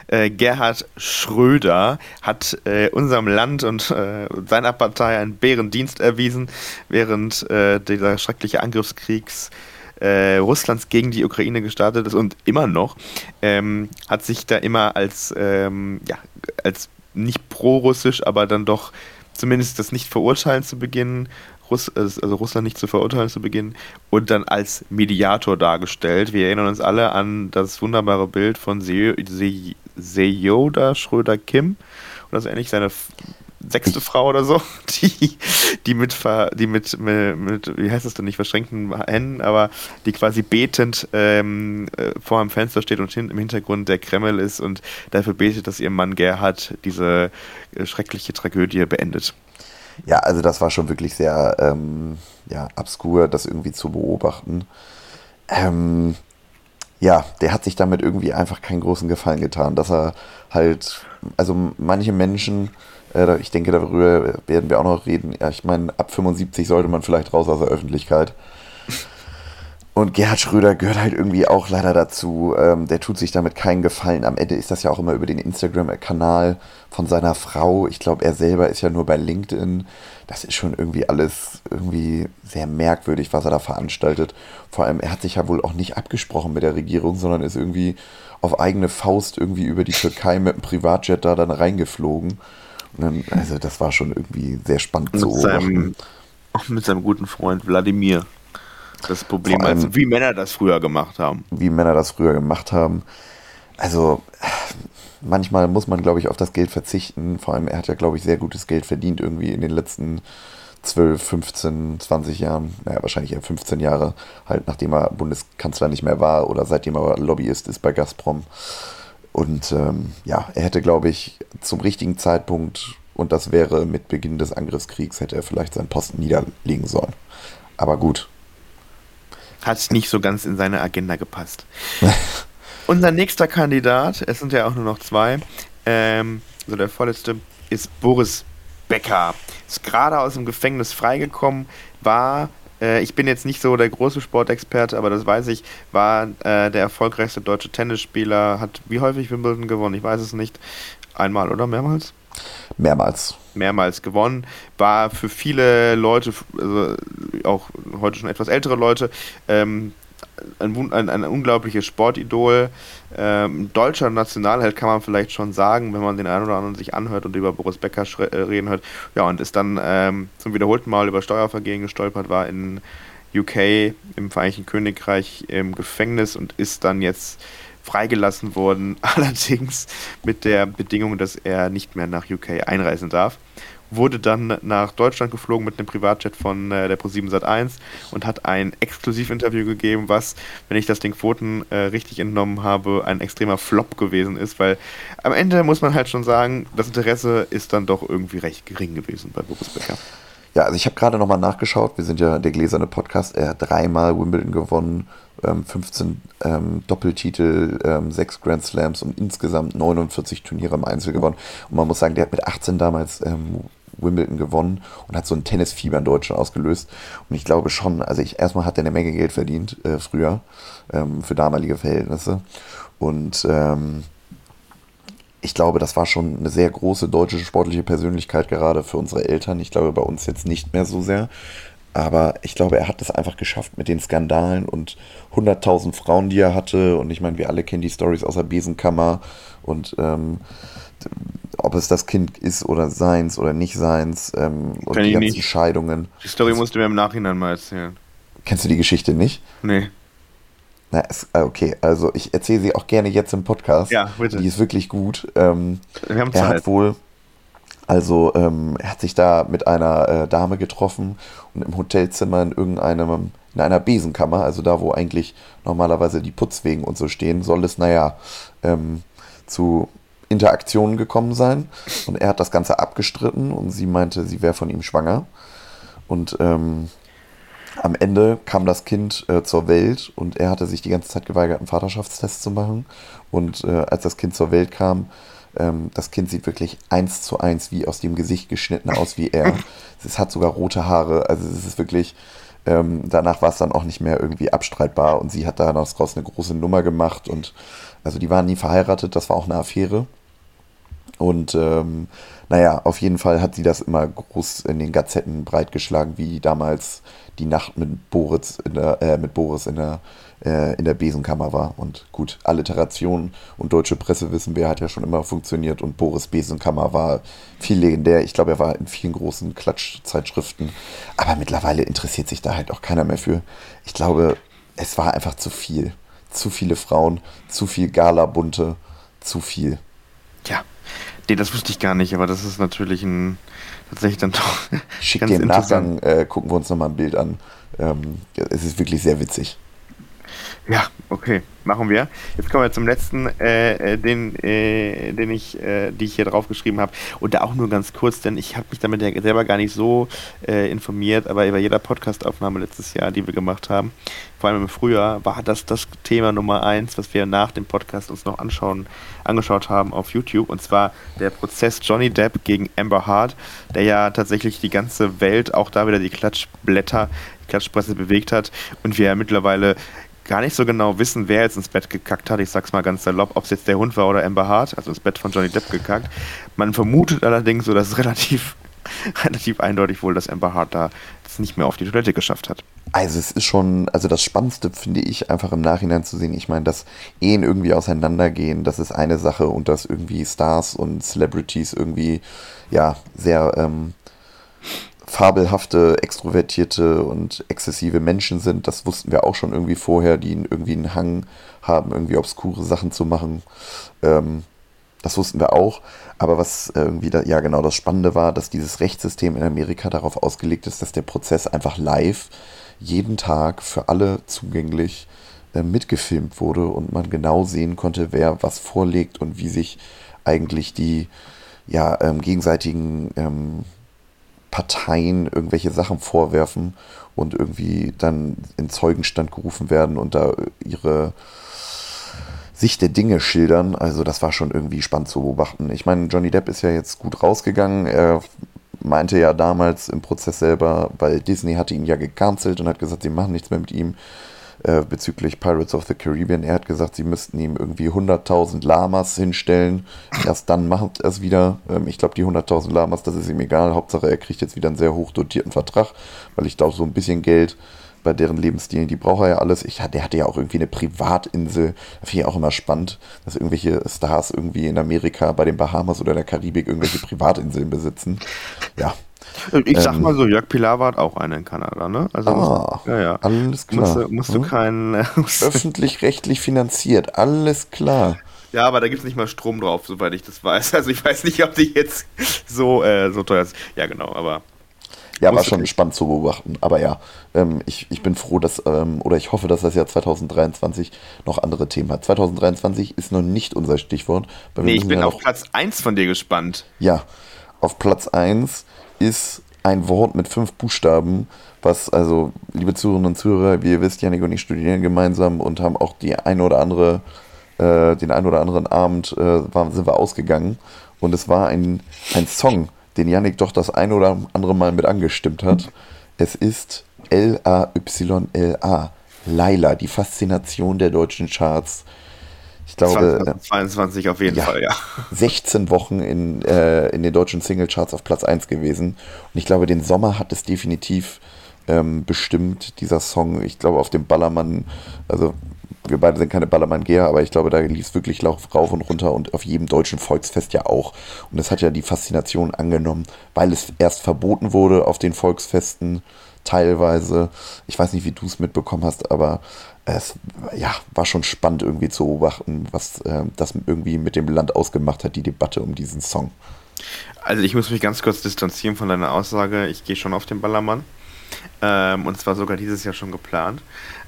äh, Gerhard Schröder hat äh, unserem Land und äh, seiner Partei einen Bärendienst erwiesen während äh, dieser schrecklichen Angriffskriegs äh, Russlands gegen die Ukraine gestartet ist und immer noch, ähm, hat sich da immer als, ähm, ja, als nicht pro-russisch, aber dann doch zumindest das nicht verurteilen zu beginnen, Russ also Russland nicht zu verurteilen zu beginnen und dann als Mediator dargestellt. Wir erinnern uns alle an das wunderbare Bild von Seyoda Schröder-Kim oder so ähnlich, seine sechste Frau oder so, die, die mit, die mit, mit, mit, wie heißt das denn nicht, verschränkten Händen, aber die quasi betend ähm, äh, vor einem Fenster steht und im Hintergrund der Kreml ist und dafür betet, dass ihr Mann Gerhard diese äh, schreckliche Tragödie beendet. Ja, also das war schon wirklich sehr ähm, ja, obskur, das irgendwie zu beobachten. Ähm, ja, der hat sich damit irgendwie einfach keinen großen Gefallen getan, dass er halt, also manche Menschen, ich denke, darüber werden wir auch noch reden. Ja, ich meine, ab 75 sollte man vielleicht raus aus der Öffentlichkeit. Und Gerhard Schröder gehört halt irgendwie auch leider dazu. Ähm, der tut sich damit keinen Gefallen. Am Ende ist das ja auch immer über den Instagram-Kanal von seiner Frau. Ich glaube, er selber ist ja nur bei LinkedIn. Das ist schon irgendwie alles irgendwie sehr merkwürdig, was er da veranstaltet. Vor allem, er hat sich ja wohl auch nicht abgesprochen mit der Regierung, sondern ist irgendwie auf eigene Faust irgendwie über die Türkei mit einem Privatjet da dann reingeflogen. Dann, also das war schon irgendwie sehr spannend zu beobachten. Auch mit seinem guten Freund Wladimir. Das Problem, allem, also wie Männer das früher gemacht haben. Wie Männer das früher gemacht haben. Also manchmal muss man, glaube ich, auf das Geld verzichten. Vor allem, er hat ja, glaube ich, sehr gutes Geld verdient irgendwie in den letzten 12, 15, 20 Jahren. Naja, wahrscheinlich eher 15 Jahre, halt nachdem er Bundeskanzler nicht mehr war oder seitdem er Lobbyist ist bei Gazprom. Und ähm, ja, er hätte, glaube ich, zum richtigen Zeitpunkt, und das wäre mit Beginn des Angriffskriegs, hätte er vielleicht seinen Posten niederlegen sollen. Aber gut, hat nicht so ganz in seine Agenda gepasst. Unser nächster Kandidat, es sind ja auch nur noch zwei, ähm, so der vorletzte, ist Boris Becker. Ist gerade aus dem Gefängnis freigekommen, war, äh, ich bin jetzt nicht so der große Sportexperte, aber das weiß ich, war äh, der erfolgreichste deutsche Tennisspieler, hat wie häufig Wimbledon gewonnen, ich weiß es nicht. Einmal oder mehrmals? Mehrmals. Mehrmals gewonnen. War für viele Leute, also auch heute schon etwas ältere Leute, ähm, ein, ein, ein, unglaubliches Sportidol. Ähm, deutscher Nationalheld kann man vielleicht schon sagen, wenn man den einen oder anderen sich anhört und über Boris Becker äh, reden hört. Ja, und ist dann ähm, zum wiederholten Mal über Steuervergehen gestolpert, war in UK, im Vereinigten Königreich im Gefängnis und ist dann jetzt freigelassen worden, allerdings mit der Bedingung, dass er nicht mehr nach UK einreisen darf. Wurde dann nach Deutschland geflogen mit einem Privatjet von äh, der Pro7 Sat1 und hat ein Exklusivinterview gegeben, was, wenn ich das den Quoten äh, richtig entnommen habe, ein extremer Flop gewesen ist, weil am Ende muss man halt schon sagen, das Interesse ist dann doch irgendwie recht gering gewesen bei Boris Becker. Ja, also ich habe gerade nochmal nachgeschaut. Wir sind ja der gläserne Podcast. Er hat dreimal Wimbledon gewonnen, ähm, 15 ähm, Doppeltitel, ähm, 6 Grand Slams und insgesamt 49 Turniere im Einzel gewonnen. Und man muss sagen, der hat mit 18 damals ähm, Wimbledon gewonnen und hat so ein Tennisfieber in Deutschland ausgelöst. Und ich glaube schon, also ich erstmal hat er eine Menge Geld verdient äh, früher ähm, für damalige Verhältnisse. Und ähm, ich glaube, das war schon eine sehr große deutsche sportliche Persönlichkeit, gerade für unsere Eltern. Ich glaube, bei uns jetzt nicht mehr so sehr. Aber ich glaube, er hat es einfach geschafft mit den Skandalen und 100.000 Frauen, die er hatte. Und ich meine, wir alle kennen die Stories aus der Besenkammer. Und ähm, ob es das Kind ist oder seins oder nicht seins. Ähm, und die ganzen nicht. Scheidungen. Die Story musst du mir im Nachhinein mal erzählen. Kennst du die Geschichte nicht? Nee. Na, es, ah, okay, also ich erzähle sie auch gerne jetzt im Podcast. Ja, bitte. Die ist wirklich gut. Ähm, Wir haben er Zeit. hat wohl, also ähm, er hat sich da mit einer äh, Dame getroffen und im Hotelzimmer in irgendeinem, in einer Besenkammer, also da, wo eigentlich normalerweise die Putzwegen und so stehen, soll es, naja, ähm, zu Interaktionen gekommen sein. Und er hat das Ganze abgestritten und sie meinte, sie wäre von ihm schwanger. Und ähm, am Ende kam das Kind äh, zur Welt und er hatte sich die ganze Zeit geweigert, einen Vaterschaftstest zu machen. Und äh, als das Kind zur Welt kam, ähm, das Kind sieht wirklich eins zu eins wie aus dem Gesicht geschnitten aus wie er. es hat sogar rote Haare. Also es ist wirklich, ähm, danach war es dann auch nicht mehr irgendwie abstreitbar und sie hat daraus eine große Nummer gemacht und also die waren nie verheiratet, das war auch eine Affäre. Und ähm, naja, auf jeden Fall hat sie das immer groß in den Gazetten breitgeschlagen, wie damals die Nacht mit Boris in der, äh, mit Boris in der, äh, in der Besenkammer war. Und gut, Alliteration und deutsche Presse wissen wir, hat ja schon immer funktioniert. Und Boris Besenkammer war viel legendär. Ich glaube, er war in vielen großen Klatschzeitschriften. Aber mittlerweile interessiert sich da halt auch keiner mehr für. Ich glaube, es war einfach zu viel. Zu viele Frauen, zu viel Galabunte, zu viel. Ja, nee, das wusste ich gar nicht, aber das ist natürlich ein tatsächlich dann doch. Schick ganz dir im. Nachgang, äh, gucken wir uns nochmal ein Bild an. Ähm, es ist wirklich sehr witzig. Ja, okay. Machen wir. Jetzt kommen wir zum letzten, äh, äh, den, äh, den ich, äh, die ich hier drauf geschrieben habe. Und da auch nur ganz kurz, denn ich habe mich damit ja selber gar nicht so äh, informiert, aber über jeder Podcastaufnahme letztes Jahr, die wir gemacht haben, vor allem im Frühjahr, war das das Thema Nummer eins, was wir nach dem Podcast uns noch anschauen, angeschaut haben auf YouTube. Und zwar der Prozess Johnny Depp gegen Amber Hart, der ja tatsächlich die ganze Welt, auch da wieder die Klatschblätter, die Klatschpresse bewegt hat und wir ja mittlerweile gar nicht so genau wissen, wer jetzt ins Bett gekackt hat. Ich sag's mal ganz salopp, ob es jetzt der Hund war oder Amber Hart, also ins Bett von Johnny Depp gekackt. Man vermutet allerdings, so dass es relativ, relativ eindeutig wohl, dass Amber Hart da es nicht mehr auf die Toilette geschafft hat. Also es ist schon, also das Spannendste finde ich einfach im Nachhinein zu sehen. Ich meine, dass Ehen irgendwie auseinandergehen, das ist eine Sache und dass irgendwie Stars und Celebrities irgendwie ja sehr ähm, fabelhafte, extrovertierte und exzessive Menschen sind. Das wussten wir auch schon irgendwie vorher, die irgendwie einen Hang haben, irgendwie obskure Sachen zu machen. Ähm, das wussten wir auch. Aber was irgendwie, da, ja genau, das Spannende war, dass dieses Rechtssystem in Amerika darauf ausgelegt ist, dass der Prozess einfach live jeden Tag für alle zugänglich äh, mitgefilmt wurde und man genau sehen konnte, wer was vorlegt und wie sich eigentlich die ja, ähm, gegenseitigen ähm, Parteien irgendwelche Sachen vorwerfen und irgendwie dann in Zeugenstand gerufen werden und da ihre Sicht der Dinge schildern. Also das war schon irgendwie spannend zu beobachten. Ich meine, Johnny Depp ist ja jetzt gut rausgegangen. Er meinte ja damals im Prozess selber, weil Disney hatte ihn ja gecancelt und hat gesagt, sie machen nichts mehr mit ihm äh, bezüglich Pirates of the Caribbean. Er hat gesagt, sie müssten ihm irgendwie 100.000 Lamas hinstellen. Erst dann macht er es wieder. Ähm, ich glaube, die 100.000 Lamas, das ist ihm egal. Hauptsache, er kriegt jetzt wieder einen sehr hoch dotierten Vertrag, weil ich glaube, so ein bisschen Geld bei deren Lebensstilen, die braucht er ja alles. Ich, der hatte ja auch irgendwie eine Privatinsel. Da finde ich auch immer spannend, dass irgendwelche Stars irgendwie in Amerika bei den Bahamas oder der Karibik irgendwelche Privatinseln besitzen. Ja, ich sag ähm, mal so, Jörg Pilawa hat auch eine in Kanada, ne? Also ah, ja, ja. alles klar. Musst, musst hm? du keinen... Öffentlich-rechtlich finanziert, alles klar. Ja, aber da gibt es nicht mal Strom drauf, soweit ich das weiß. Also ich weiß nicht, ob die jetzt so, äh, so teuer ist. Ja, genau, aber... Ja, war schon nicht. spannend zu beobachten. Aber ja, ähm, ich, ich bin froh, dass, ähm, oder ich hoffe, dass das Jahr 2023 noch andere Themen hat. 2023 ist noch nicht unser Stichwort. Nee, ich bin ja auf Platz 1 von dir gespannt. Ja, auf Platz 1 ist ein Wort mit fünf Buchstaben, was, also, liebe Zuhörerinnen und Zuhörer, wie ihr wisst, Janik und ich studieren gemeinsam und haben auch die ein oder andere, äh, den ein oder anderen Abend äh, waren, sind wir ausgegangen. Und es war ein, ein Song, den Janik doch das ein oder andere Mal mit angestimmt hat. Es ist L-A-Y-L-A. Laila, die Faszination der deutschen Charts. Ich glaube. 22 auf jeden ja, Fall, ja. 16 Wochen in, äh, in den deutschen Singlecharts auf Platz 1 gewesen. Und ich glaube, den Sommer hat es definitiv ähm, bestimmt, dieser Song. Ich glaube, auf dem Ballermann, also wir beide sind keine Ballermann-Geher, aber ich glaube, da lief wirklich Lauf rauf und runter und auf jedem deutschen Volksfest ja auch. Und es hat ja die Faszination angenommen, weil es erst verboten wurde auf den Volksfesten teilweise. Ich weiß nicht, wie du es mitbekommen hast, aber es ja, war schon spannend irgendwie zu beobachten, was äh, das irgendwie mit dem Land ausgemacht hat, die Debatte um diesen Song. Also ich muss mich ganz kurz distanzieren von deiner Aussage. Ich gehe schon auf den Ballermann. Ähm, und zwar sogar dieses Jahr schon geplant.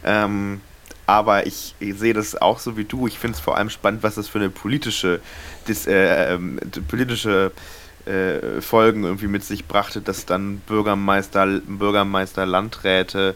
Ähm, aber ich, sehe das auch so wie du. Ich finde es vor allem spannend, was das für eine politische, dis, äh, äh, politische äh, Folgen irgendwie mit sich brachte, dass dann Bürgermeister, Bürgermeister, Landräte,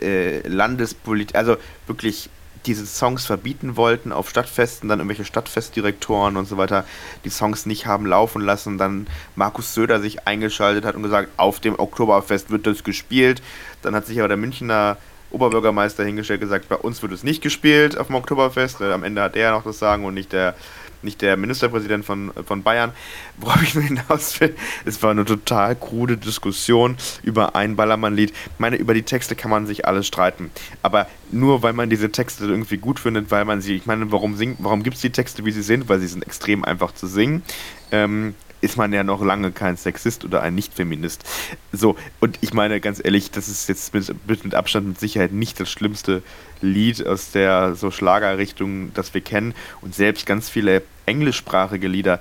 äh, Landespolitik, also wirklich diese Songs verbieten wollten auf Stadtfesten, dann irgendwelche Stadtfestdirektoren und so weiter die Songs nicht haben laufen lassen, dann Markus Söder sich eingeschaltet hat und gesagt, auf dem Oktoberfest wird das gespielt. Dann hat sich aber der Münchner Oberbürgermeister hingestellt gesagt, bei uns wird es nicht gespielt auf dem Oktoberfest. Am Ende hat er noch das Sagen und nicht der nicht der Ministerpräsident von, von Bayern. Worauf ich nur hinaus will, es war eine total krude Diskussion über ein Ballermann-Lied. Ich meine, über die Texte kann man sich alles streiten. Aber nur weil man diese Texte irgendwie gut findet, weil man sie, ich meine, warum, warum gibt es die Texte, wie sie sind? Weil sie sind extrem einfach zu singen. Ähm, ist man ja noch lange kein Sexist oder ein Nicht-Feminist. So, und ich meine ganz ehrlich, das ist jetzt mit, mit Abstand mit Sicherheit nicht das schlimmste Lied aus der so Schlagerrichtung, das wir kennen. Und selbst ganz viele englischsprachige Lieder.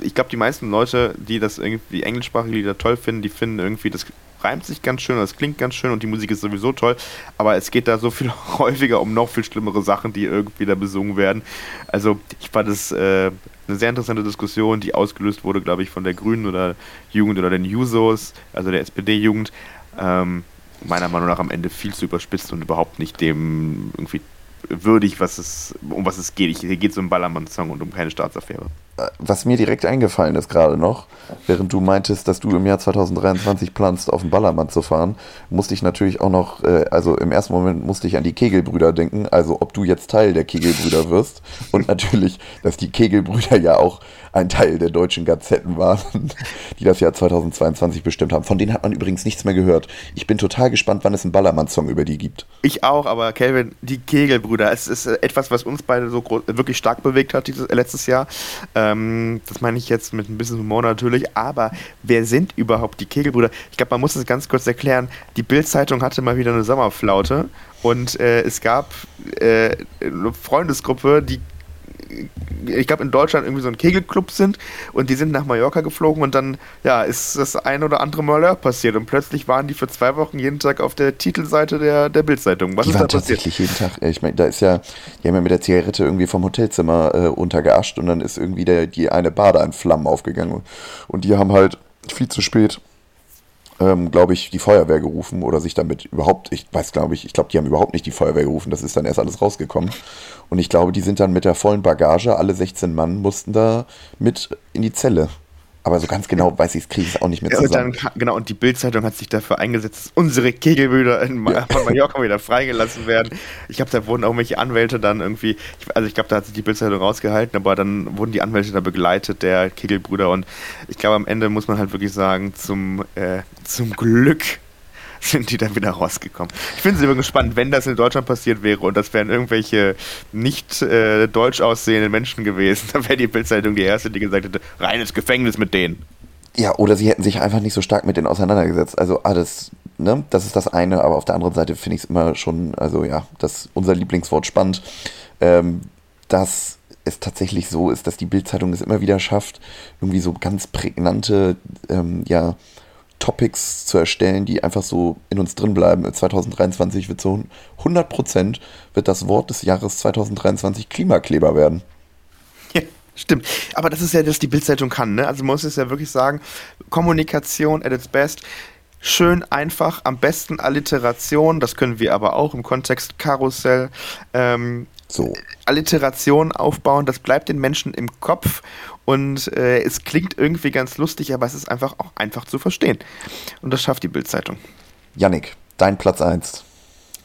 Ich glaube, die meisten Leute, die das irgendwie englischsprachige Lieder toll finden, die finden irgendwie das reimt sich ganz schön, das klingt ganz schön und die Musik ist sowieso toll, aber es geht da so viel häufiger um noch viel schlimmere Sachen, die irgendwie da besungen werden. Also ich fand es äh, eine sehr interessante Diskussion, die ausgelöst wurde, glaube ich, von der Grünen oder Jugend oder den Jusos, also der SPD-Jugend. Ähm, meiner Meinung nach am Ende viel zu überspitzt und überhaupt nicht dem irgendwie würdig, was es, um was es geht. hier geht es um Ballermann-Song und um keine Staatsaffäre. Was mir direkt eingefallen ist gerade noch, während du meintest, dass du im Jahr 2023 planst, auf den Ballermann zu fahren, musste ich natürlich auch noch, äh, also im ersten Moment musste ich an die Kegelbrüder denken, also ob du jetzt Teil der Kegelbrüder wirst und natürlich, dass die Kegelbrüder ja auch ein Teil der deutschen Gazetten waren, die das Jahr 2022 bestimmt haben. Von denen hat man übrigens nichts mehr gehört. Ich bin total gespannt, wann es einen Ballermann-Song über die gibt. Ich auch, aber Kelvin, die Kegelbrüder, es ist etwas, was uns beide so wirklich stark bewegt hat dieses, letztes Jahr. Ähm, das meine ich jetzt mit ein bisschen Humor natürlich, aber wer sind überhaupt die Kegelbrüder? Ich glaube, man muss es ganz kurz erklären. Die Bild-Zeitung hatte mal wieder eine Sommerflaute und äh, es gab äh, eine Freundesgruppe, die ich glaube, in Deutschland irgendwie so ein Kegelclub sind und die sind nach Mallorca geflogen und dann, ja, ist das ein oder andere Malheur passiert und plötzlich waren die für zwei Wochen jeden Tag auf der Titelseite der, der Bildzeitung. Was die ist waren da tatsächlich jeden Tag. Ich meine, da ist ja, die haben ja mit der Zigarette irgendwie vom Hotelzimmer äh, untergeascht und dann ist irgendwie der, die eine Bade in Flammen aufgegangen und die haben halt viel zu spät ähm, glaube ich, die Feuerwehr gerufen oder sich damit überhaupt, ich weiß, glaube ich, ich glaube, die haben überhaupt nicht die Feuerwehr gerufen, das ist dann erst alles rausgekommen. Und ich glaube, die sind dann mit der vollen Bagage, alle 16 Mann mussten da mit in die Zelle. Aber so ganz genau weiß ich es, kriege ich es auch nicht mehr zusammen. Ja, dann, genau, und die Bildzeitung hat sich dafür eingesetzt, dass unsere Kegelbrüder in ja. von Mallorca wieder freigelassen werden. Ich glaube, da wurden irgendwelche Anwälte dann irgendwie, also ich glaube, da hat sich die Bildzeitung rausgehalten, aber dann wurden die Anwälte da begleitet, der Kegelbrüder. Und ich glaube, am Ende muss man halt wirklich sagen, zum, äh, zum Glück sind die dann wieder rausgekommen. Ich finde es übrigens spannend, wenn das in Deutschland passiert wäre und das wären irgendwelche nicht äh, deutsch aussehenden Menschen gewesen, dann wäre die Bildzeitung die erste, die gesagt hätte, reines Gefängnis mit denen. Ja, oder sie hätten sich einfach nicht so stark mit denen auseinandergesetzt. Also alles, ne, das ist das eine, aber auf der anderen Seite finde ich es immer schon, also ja, das unser Lieblingswort spannend, ähm, dass es tatsächlich so ist, dass die Bildzeitung es immer wieder schafft, irgendwie so ganz prägnante, ähm, ja, Topics zu erstellen, die einfach so in uns drin bleiben. 2023 wird so 100% wird das Wort des Jahres 2023 Klimakleber werden. Ja, stimmt. Aber das ist ja, dass die Bildzeitung kann, ne? Also man muss es ja wirklich sagen, Kommunikation at its best. Schön, einfach, am besten Alliteration, das können wir aber auch im Kontext Karussell. Ähm, so. Alliteration aufbauen, das bleibt den Menschen im Kopf und äh, es klingt irgendwie ganz lustig, aber es ist einfach auch einfach zu verstehen. Und das schafft die Bildzeitung. Yannick, dein Platz 1.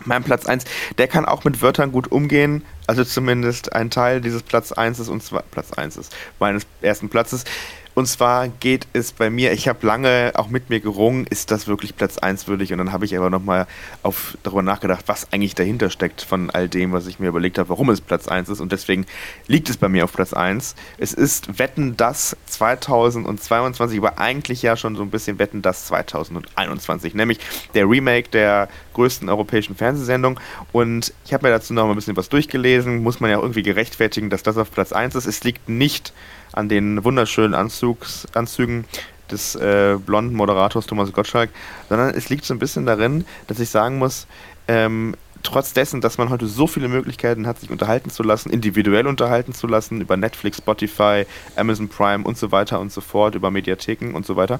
Mein Platz 1, der kann auch mit Wörtern gut umgehen, also zumindest ein Teil dieses Platz 1 ist und zwar Platz 1 ist meines ersten Platzes. Und zwar geht es bei mir, ich habe lange auch mit mir gerungen, ist das wirklich Platz 1 würdig? Und dann habe ich aber nochmal darüber nachgedacht, was eigentlich dahinter steckt von all dem, was ich mir überlegt habe, warum es Platz 1 ist. Und deswegen liegt es bei mir auf Platz 1. Es ist Wetten das 2022, aber eigentlich ja schon so ein bisschen Wetten das 2021, nämlich der Remake der größten europäischen Fernsehsendung. Und ich habe mir dazu noch mal ein bisschen was durchgelesen, muss man ja irgendwie gerechtfertigen, dass das auf Platz 1 ist. Es liegt nicht an den wunderschönen Anzugs, Anzügen des äh, blonden Moderators Thomas Gottschalk, sondern es liegt so ein bisschen darin, dass ich sagen muss, ähm, trotz dessen, dass man heute so viele Möglichkeiten hat, sich unterhalten zu lassen, individuell unterhalten zu lassen, über Netflix, Spotify, Amazon Prime und so weiter und so fort, über Mediatheken und so weiter,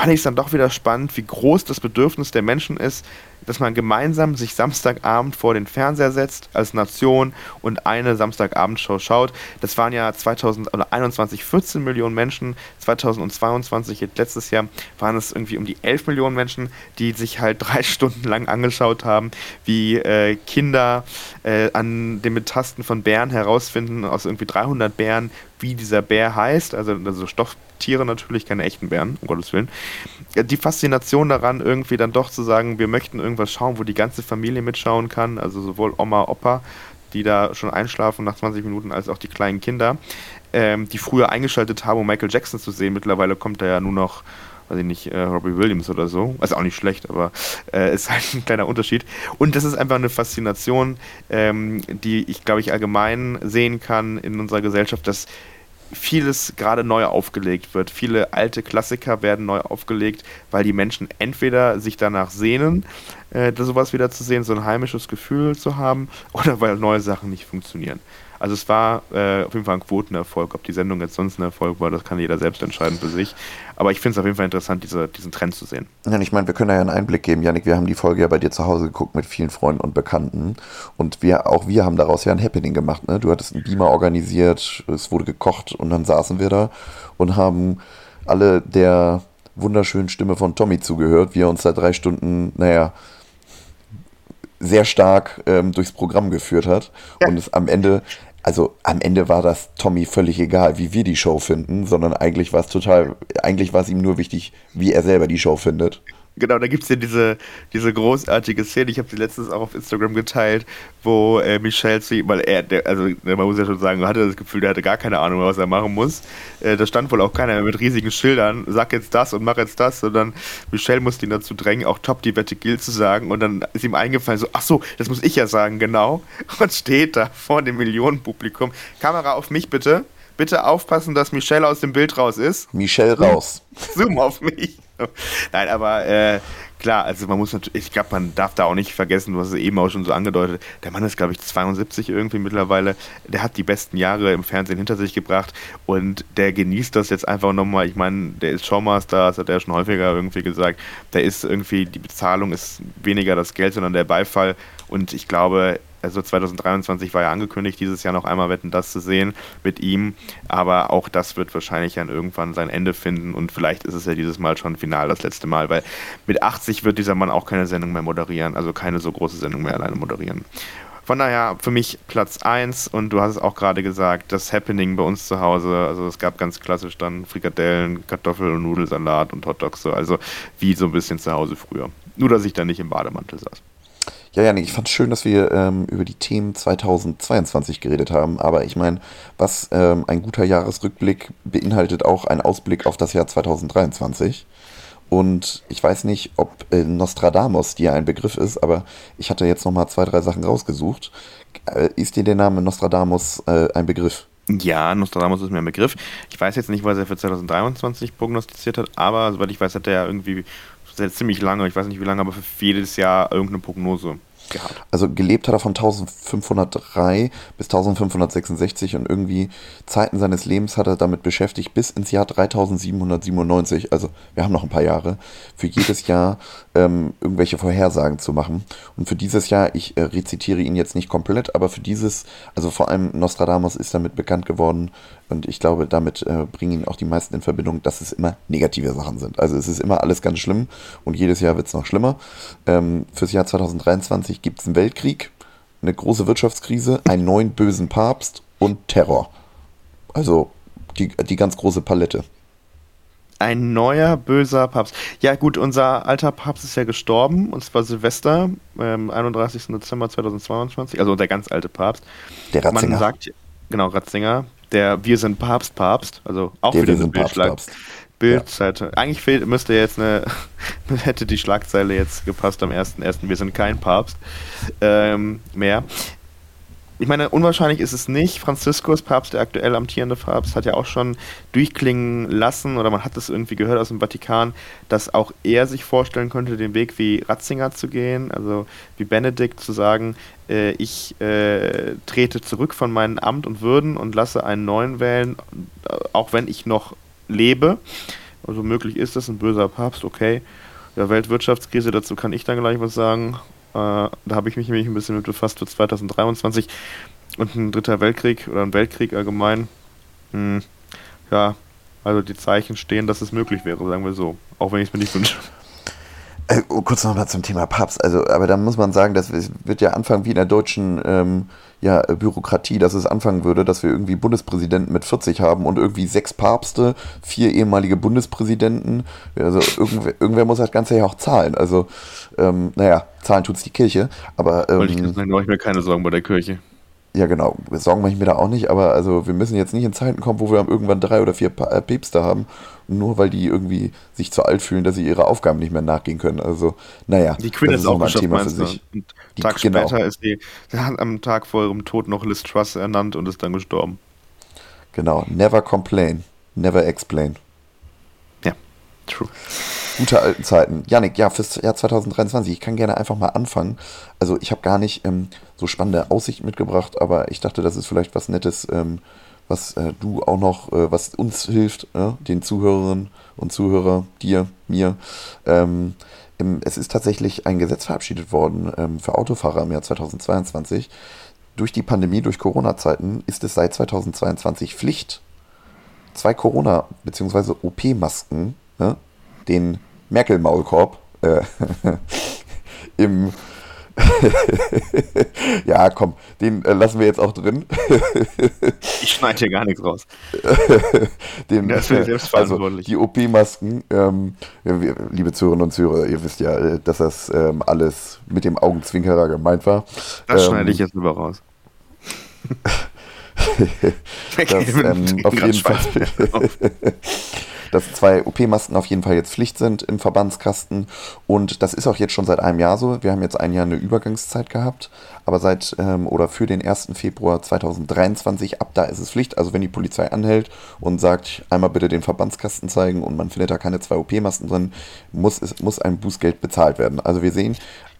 fand ich es dann doch wieder spannend, wie groß das Bedürfnis der Menschen ist, dass man gemeinsam sich Samstagabend vor den Fernseher setzt als Nation und eine Samstagabendshow schaut. Das waren ja 2021 14 Millionen Menschen, 2022 jetzt letztes Jahr waren es irgendwie um die 11 Millionen Menschen, die sich halt drei Stunden lang angeschaut haben, wie äh, Kinder äh, an den Betasten von Bären herausfinden, aus irgendwie 300 Bären, wie dieser Bär heißt, also, also Stofftiere natürlich, keine echten Bären, um Gottes Willen. Die Faszination daran, irgendwie dann doch zu sagen, wir möchten irgendwas schauen, wo die ganze Familie mitschauen kann, also sowohl Oma, Opa, die da schon einschlafen nach 20 Minuten, als auch die kleinen Kinder, ähm, die früher eingeschaltet haben, um Michael Jackson zu sehen. Mittlerweile kommt da ja nur noch weiß ich nicht, äh, Robbie Williams oder so. Also auch nicht schlecht, aber äh, ist halt ein kleiner Unterschied. Und das ist einfach eine Faszination, ähm, die ich, glaube ich, allgemein sehen kann in unserer Gesellschaft, dass vieles gerade neu aufgelegt wird. Viele alte Klassiker werden neu aufgelegt, weil die Menschen entweder sich danach sehnen, äh, sowas wieder zu sehen, so ein heimisches Gefühl zu haben, oder weil neue Sachen nicht funktionieren. Also es war äh, auf jeden Fall ein Quotenerfolg. Ob die Sendung jetzt sonst ein Erfolg war, das kann jeder selbst entscheiden für sich. Aber ich finde es auf jeden Fall interessant, diese, diesen Trend zu sehen. Ja, ich meine, wir können ja einen Einblick geben, Janik. Wir haben die Folge ja bei dir zu Hause geguckt mit vielen Freunden und Bekannten. Und wir, auch wir haben daraus ja ein Happening gemacht. Ne? Du hattest einen Beamer organisiert, es wurde gekocht und dann saßen wir da und haben alle der wunderschönen Stimme von Tommy zugehört, wie er uns da drei Stunden, naja, sehr stark ähm, durchs Programm geführt hat ja. und es am Ende also am Ende war das Tommy völlig egal, wie wir die Show finden, sondern eigentlich war es total, eigentlich war es ihm nur wichtig, wie er selber die Show findet. Genau, da gibt es ja diese, diese großartige Szene, ich habe sie letztens auch auf Instagram geteilt, wo äh, Michelle zu ihm, weil er, der, also ne, man muss ja schon sagen, hatte das Gefühl, der hatte gar keine Ahnung, was er machen muss. Äh, da stand wohl auch keiner mehr mit riesigen Schildern, sag jetzt das und mach jetzt das, sondern Michelle musste ihn dazu drängen, auch top die Wette gilt zu sagen und dann ist ihm eingefallen, so, ach so, das muss ich ja sagen, genau. Und steht da vor dem Millionenpublikum, Kamera auf mich bitte, bitte aufpassen, dass Michelle aus dem Bild raus ist. Michelle raus. Zoom auf mich. Nein, aber äh, klar, also man muss natürlich, ich glaube, man darf da auch nicht vergessen, du hast es eben auch schon so angedeutet, der Mann ist, glaube ich, 72 irgendwie mittlerweile, der hat die besten Jahre im Fernsehen hinter sich gebracht und der genießt das jetzt einfach nochmal, ich meine, der ist Showmaster, das hat er schon häufiger irgendwie gesagt, der ist irgendwie, die Bezahlung ist weniger das Geld, sondern der Beifall. Und ich glaube, also 2023 war ja angekündigt, dieses Jahr noch einmal Wetten das zu sehen mit ihm, aber auch das wird wahrscheinlich dann irgendwann sein Ende finden und vielleicht ist es ja dieses Mal schon final das letzte Mal, weil mit 80 wird dieser Mann auch keine Sendung mehr moderieren, also keine so große Sendung mehr alleine moderieren. Von daher für mich Platz 1 und du hast es auch gerade gesagt, das Happening bei uns zu Hause, also es gab ganz klassisch dann Frikadellen, Kartoffel- und Nudelsalat und Hotdogs, so, also wie so ein bisschen zu Hause früher. Nur, dass ich dann nicht im Bademantel saß. Ja, Janik, ich fand es schön, dass wir ähm, über die Themen 2022 geredet haben. Aber ich meine, was ähm, ein guter Jahresrückblick beinhaltet auch ein Ausblick auf das Jahr 2023. Und ich weiß nicht, ob äh, Nostradamus dir ein Begriff ist, aber ich hatte jetzt nochmal zwei, drei Sachen rausgesucht. Äh, ist dir der Name Nostradamus äh, ein Begriff? Ja, Nostradamus ist mir ein Begriff. Ich weiß jetzt nicht, was er für 2023 prognostiziert hat, aber soweit ich weiß, hat er ja irgendwie ziemlich lange, ich weiß nicht wie lange, aber für jedes Jahr irgendeine Prognose gehabt. Also gelebt hat er von 1503 bis 1566 und irgendwie Zeiten seines Lebens hat er damit beschäftigt bis ins Jahr 3797, also wir haben noch ein paar Jahre, für jedes Jahr ähm, irgendwelche Vorhersagen zu machen. Und für dieses Jahr, ich äh, rezitiere ihn jetzt nicht komplett, aber für dieses, also vor allem Nostradamus ist damit bekannt geworden und ich glaube, damit äh, bringen ihn auch die meisten in Verbindung, dass es immer negative Sachen sind. Also es ist immer alles ganz schlimm und jedes Jahr wird es noch schlimmer. Ähm, fürs Jahr 2023 gibt es einen Weltkrieg, eine große Wirtschaftskrise, einen neuen bösen Papst und Terror. Also die, die ganz große Palette. Ein neuer böser Papst. Ja, gut, unser alter Papst ist ja gestorben, und zwar Silvester, ähm, 31. Dezember 2022, also der ganz alte Papst. Der Ratzinger. Man sagt, genau, Ratzinger, der Wir sind Papst Papst, also auch der wieder eine Bildschlag Bildseite. Ja. Eigentlich fehlt, müsste jetzt eine, hätte die Schlagzeile jetzt gepasst am 1.1. Wir sind kein Papst ähm, mehr ich meine, unwahrscheinlich ist es nicht. Franziskus, Papst, der aktuell amtierende Papst, hat ja auch schon durchklingen lassen, oder man hat es irgendwie gehört aus dem Vatikan, dass auch er sich vorstellen könnte, den Weg wie Ratzinger zu gehen, also wie Benedikt zu sagen, äh, ich äh, trete zurück von meinem Amt und Würden und lasse einen neuen wählen, äh, auch wenn ich noch lebe. Also möglich ist es, ein böser Papst, okay. Der Weltwirtschaftskrise, dazu kann ich dann gleich was sagen. Äh, da habe ich mich nämlich ein bisschen mit befasst für 2023 und ein dritter Weltkrieg oder ein Weltkrieg allgemein. Hm, ja, also die Zeichen stehen, dass es möglich wäre, sagen wir so. Auch wenn ich es mir nicht wünsche. Äh, oh, kurz nochmal zum Thema Papst. Also, aber da muss man sagen, das wird ja anfangen wie in der deutschen ähm, ja, Bürokratie, dass es anfangen würde, dass wir irgendwie Bundespräsidenten mit 40 haben und irgendwie sechs Papste, vier ehemalige Bundespräsidenten. Also irgendwer, irgendwer muss das Ganze ja auch zahlen. Also, ähm, naja, zahlen tut's die Kirche. Aber ähm, Wollte ich sagen, mache ich mir keine Sorgen bei der Kirche. Ja, genau. Sorgen mache ich mir da auch nicht, aber also wir müssen jetzt nicht in Zeiten kommen, wo wir irgendwann drei oder vier äh, Päpste haben, nur weil die irgendwie sich zu alt fühlen, dass sie ihre Aufgaben nicht mehr nachgehen können. Also, naja, die Queen das ist auch ein Thema für sich. Die, Tag genau. später ist die, sie hat am Tag vor ihrem Tod noch Liz Truss ernannt und ist dann gestorben. Genau, never complain, never explain. Ja, true. Gute alten Zeiten. Janik, ja, fürs Jahr 2023, ich kann gerne einfach mal anfangen. Also ich habe gar nicht ähm, so spannende Aussichten mitgebracht, aber ich dachte, das ist vielleicht was Nettes, ähm, was äh, du auch noch, äh, was uns hilft, äh, den Zuhörerinnen und Zuhörer, dir, mir. Ähm, es ist tatsächlich ein Gesetz verabschiedet worden ähm, für Autofahrer im Jahr 2022. Durch die Pandemie, durch Corona-Zeiten ist es seit 2022 Pflicht, zwei Corona- bzw. OP-Masken, ne, den Merkel-Maulkorb, äh, im ja, komm, den äh, lassen wir jetzt auch drin. ich schneide hier gar nichts raus. den, das ist selbstverantwortlich. Also die OP-Masken, ähm, wir, liebe Zuhörerinnen und Zuhörer, ihr wisst ja, äh, dass das ähm, alles mit dem Augenzwinkerer gemeint war. Das ähm, schneide ich jetzt über raus. das, ähm, auf jeden Fall dass zwei OP-Masken auf jeden Fall jetzt Pflicht sind im Verbandskasten. Und das ist auch jetzt schon seit einem Jahr so. Wir haben jetzt ein Jahr eine Übergangszeit gehabt. Aber seit ähm, oder für den 1. Februar 2023, ab da ist es Pflicht. Also wenn die Polizei anhält und sagt, einmal bitte den Verbandskasten zeigen und man findet da keine zwei OP-Masken drin, muss, es, muss ein Bußgeld bezahlt werden. Also wir sehen,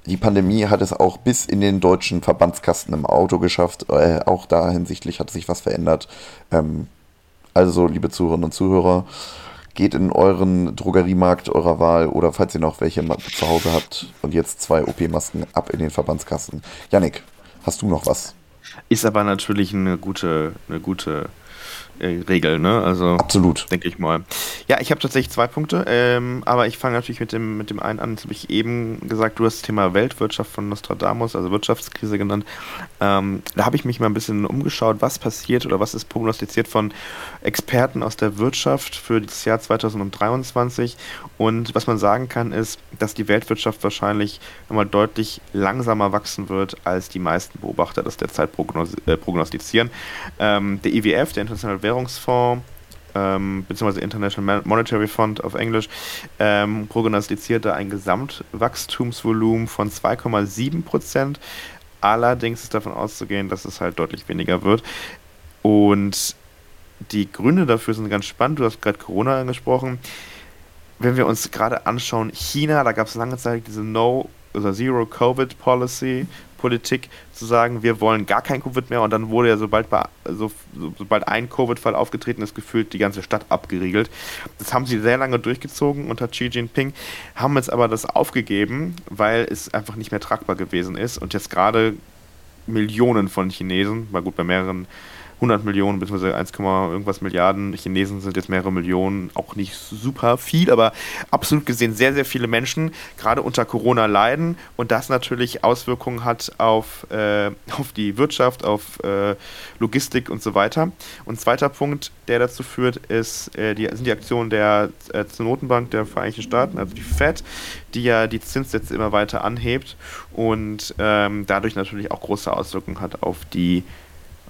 die Pandemie hat es auch bis in den deutschen Verbandskasten im Auto geschafft. Äh, auch da hinsichtlich hat sich was verändert. Ähm, also, liebe Zuhörerinnen und Zuhörer, geht in euren Drogeriemarkt eurer Wahl oder falls ihr noch welche zu Hause habt und jetzt zwei OP-Masken ab in den Verbandskasten. Yannick, hast du noch was? Ist aber natürlich eine gute, eine gute Regel, ne? Also absolut, denke ich mal. Ja, ich habe tatsächlich zwei Punkte, ähm, aber ich fange natürlich mit dem mit dem einen an. Das habe ich eben gesagt. Du hast das Thema Weltwirtschaft von Nostradamus, also Wirtschaftskrise genannt. Ähm, da habe ich mich mal ein bisschen umgeschaut, was passiert oder was ist prognostiziert von Experten aus der Wirtschaft für das Jahr 2023. Und was man sagen kann, ist, dass die Weltwirtschaft wahrscheinlich nochmal deutlich langsamer wachsen wird, als die meisten Beobachter das derzeit äh, prognostizieren. Ähm, der IWF, der Internationale Währungsfonds, ähm, beziehungsweise International Monetary Fund auf Englisch, ähm, prognostizierte ein Gesamtwachstumsvolumen von 2,7 Prozent. Allerdings ist davon auszugehen, dass es halt deutlich weniger wird. Und die Gründe dafür sind ganz spannend. Du hast gerade Corona angesprochen. Wenn wir uns gerade anschauen, China, da gab es lange Zeit diese No- oder Zero-Covid-Policy, Politik zu sagen, wir wollen gar kein Covid mehr und dann wurde ja sobald, bei, so, sobald ein Covid-Fall aufgetreten ist, gefühlt die ganze Stadt abgeriegelt. Das haben sie sehr lange durchgezogen unter Xi Jinping, haben jetzt aber das aufgegeben, weil es einfach nicht mehr tragbar gewesen ist und jetzt gerade Millionen von Chinesen, mal gut bei mehreren 100 Millionen bzw. 1, irgendwas Milliarden Chinesen sind jetzt mehrere Millionen, auch nicht super viel, aber absolut gesehen sehr, sehr viele Menschen gerade unter Corona leiden und das natürlich Auswirkungen hat auf, äh, auf die Wirtschaft, auf äh, Logistik und so weiter. Und zweiter Punkt, der dazu führt, ist, äh, die, sind die Aktionen der äh, Notenbank der Vereinigten Staaten, also die Fed, die ja die Zinssätze immer weiter anhebt und ähm, dadurch natürlich auch große Auswirkungen hat auf die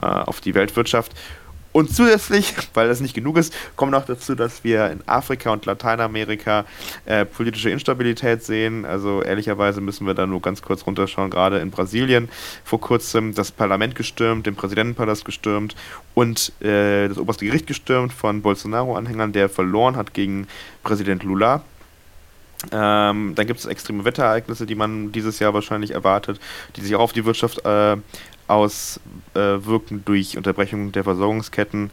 äh, auf die Weltwirtschaft. Und zusätzlich, weil das nicht genug ist, kommt noch dazu, dass wir in Afrika und Lateinamerika äh, politische Instabilität sehen. Also ehrlicherweise müssen wir da nur ganz kurz runterschauen. Gerade in Brasilien vor kurzem das Parlament gestürmt, den Präsidentenpalast gestürmt und äh, das oberste Gericht gestürmt von Bolsonaro-Anhängern, der verloren hat gegen Präsident Lula. Ähm, dann gibt es extreme Wetterereignisse, die man dieses Jahr wahrscheinlich erwartet, die sich auch auf die Wirtschaft äh, auswirken äh, durch Unterbrechung der Versorgungsketten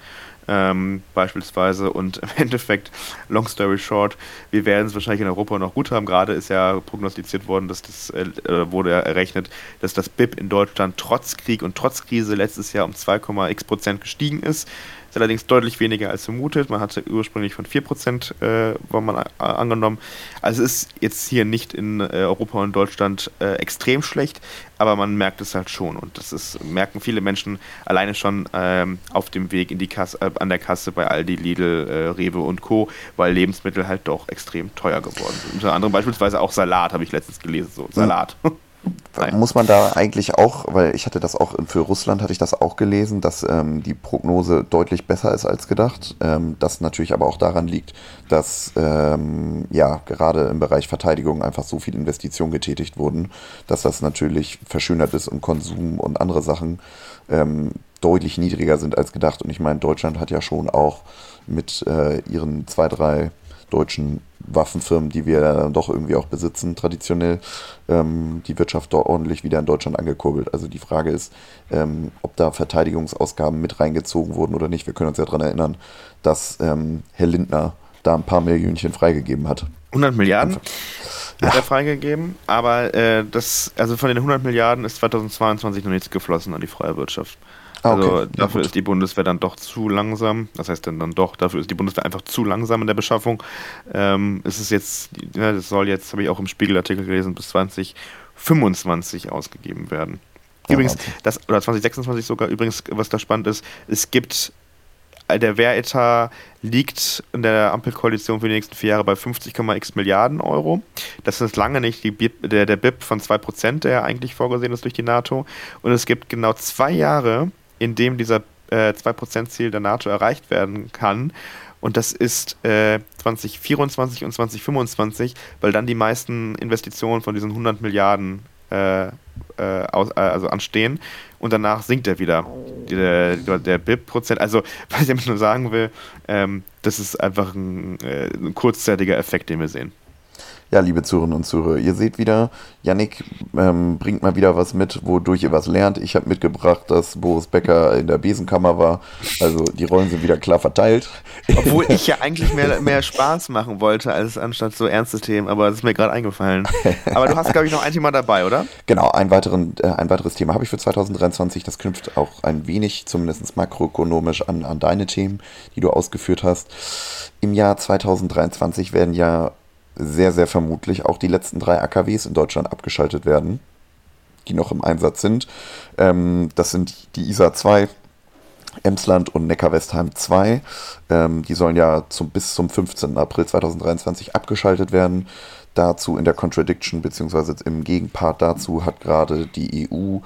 ähm, beispielsweise. Und im Endeffekt, long story short, wir werden es wahrscheinlich in Europa noch gut haben. Gerade ist ja prognostiziert worden, dass das äh, wurde ja errechnet, dass das BIP in Deutschland trotz Krieg und trotz Krise letztes Jahr um 2,x Prozent gestiegen ist. Allerdings deutlich weniger als vermutet. Man hatte ursprünglich von 4% äh, war man angenommen. Also es ist jetzt hier nicht in äh, Europa und Deutschland äh, extrem schlecht, aber man merkt es halt schon. Und das ist, merken viele Menschen alleine schon ähm, auf dem Weg in die Kasse, äh, an der Kasse bei Aldi, Lidl, äh, Rewe und Co., weil Lebensmittel halt doch extrem teuer geworden sind. Unter anderem beispielsweise auch Salat, habe ich letztens gelesen. So, Salat. Nein. Muss man da eigentlich auch, weil ich hatte das auch für Russland hatte ich das auch gelesen, dass ähm, die Prognose deutlich besser ist als gedacht. Ähm, das natürlich aber auch daran liegt, dass ähm, ja gerade im Bereich Verteidigung einfach so viel Investitionen getätigt wurden, dass das natürlich verschönert ist und Konsum und andere Sachen ähm, deutlich niedriger sind als gedacht. Und ich meine, Deutschland hat ja schon auch mit äh, ihren zwei, drei deutschen Waffenfirmen, die wir dann doch irgendwie auch besitzen, traditionell, ähm, die Wirtschaft dort ordentlich wieder in Deutschland angekurbelt. Also die Frage ist, ähm, ob da Verteidigungsausgaben mit reingezogen wurden oder nicht. Wir können uns ja daran erinnern, dass ähm, Herr Lindner da ein paar Millionchen freigegeben hat. 100 Milliarden ja. hat er freigegeben, aber äh, das, also von den 100 Milliarden ist 2022 noch nichts geflossen an die freie Wirtschaft. Ah, also okay. dafür ja, ist die Bundeswehr dann doch zu langsam. Das heißt dann, dann doch, dafür ist die Bundeswehr einfach zu langsam in der Beschaffung. Ähm, es ist jetzt, ja, das soll jetzt, habe ich auch im Spiegelartikel gelesen, bis 2025 ausgegeben werden. Übrigens, ja, okay. das, oder 2026 sogar, übrigens, was da spannend ist, es gibt der Wehretat liegt in der Ampelkoalition für die nächsten vier Jahre bei 50,x Milliarden Euro. Das ist lange nicht die BIP, der, der BIP von 2%, der eigentlich vorgesehen ist durch die NATO. Und es gibt genau zwei Jahre, in dem dieser äh, 2%-Ziel der NATO erreicht werden kann. Und das ist äh, 2024 und 2025, weil dann die meisten Investitionen von diesen 100 Milliarden äh, äh, aus, äh, also anstehen und danach sinkt er wieder. Der, der BIP-Prozent, also was ich damit nur sagen will, ähm, das ist einfach ein, äh, ein kurzzeitiger Effekt, den wir sehen. Ja, liebe Zuhörerinnen und Zuhörer, ihr seht wieder, Yannick ähm, bringt mal wieder was mit, wodurch ihr was lernt. Ich habe mitgebracht, dass Boris Becker in der Besenkammer war. Also die Rollen sind wieder klar verteilt. Obwohl ich ja eigentlich mehr, mehr Spaß machen wollte, als anstatt so ernste Themen, aber das ist mir gerade eingefallen. Aber du hast, glaube ich, noch ein Thema dabei, oder? Genau, ein, weiteren, äh, ein weiteres Thema habe ich für 2023. Das knüpft auch ein wenig, zumindest makroökonomisch, an, an deine Themen, die du ausgeführt hast. Im Jahr 2023 werden ja sehr, sehr vermutlich auch die letzten drei AKWs in Deutschland abgeschaltet werden, die noch im Einsatz sind. Ähm, das sind die ISA 2, Emsland und Neckar-Westheim 2. Ähm, die sollen ja zum, bis zum 15. April 2023 abgeschaltet werden. Dazu in der Contradiction beziehungsweise im Gegenpart dazu hat gerade die EU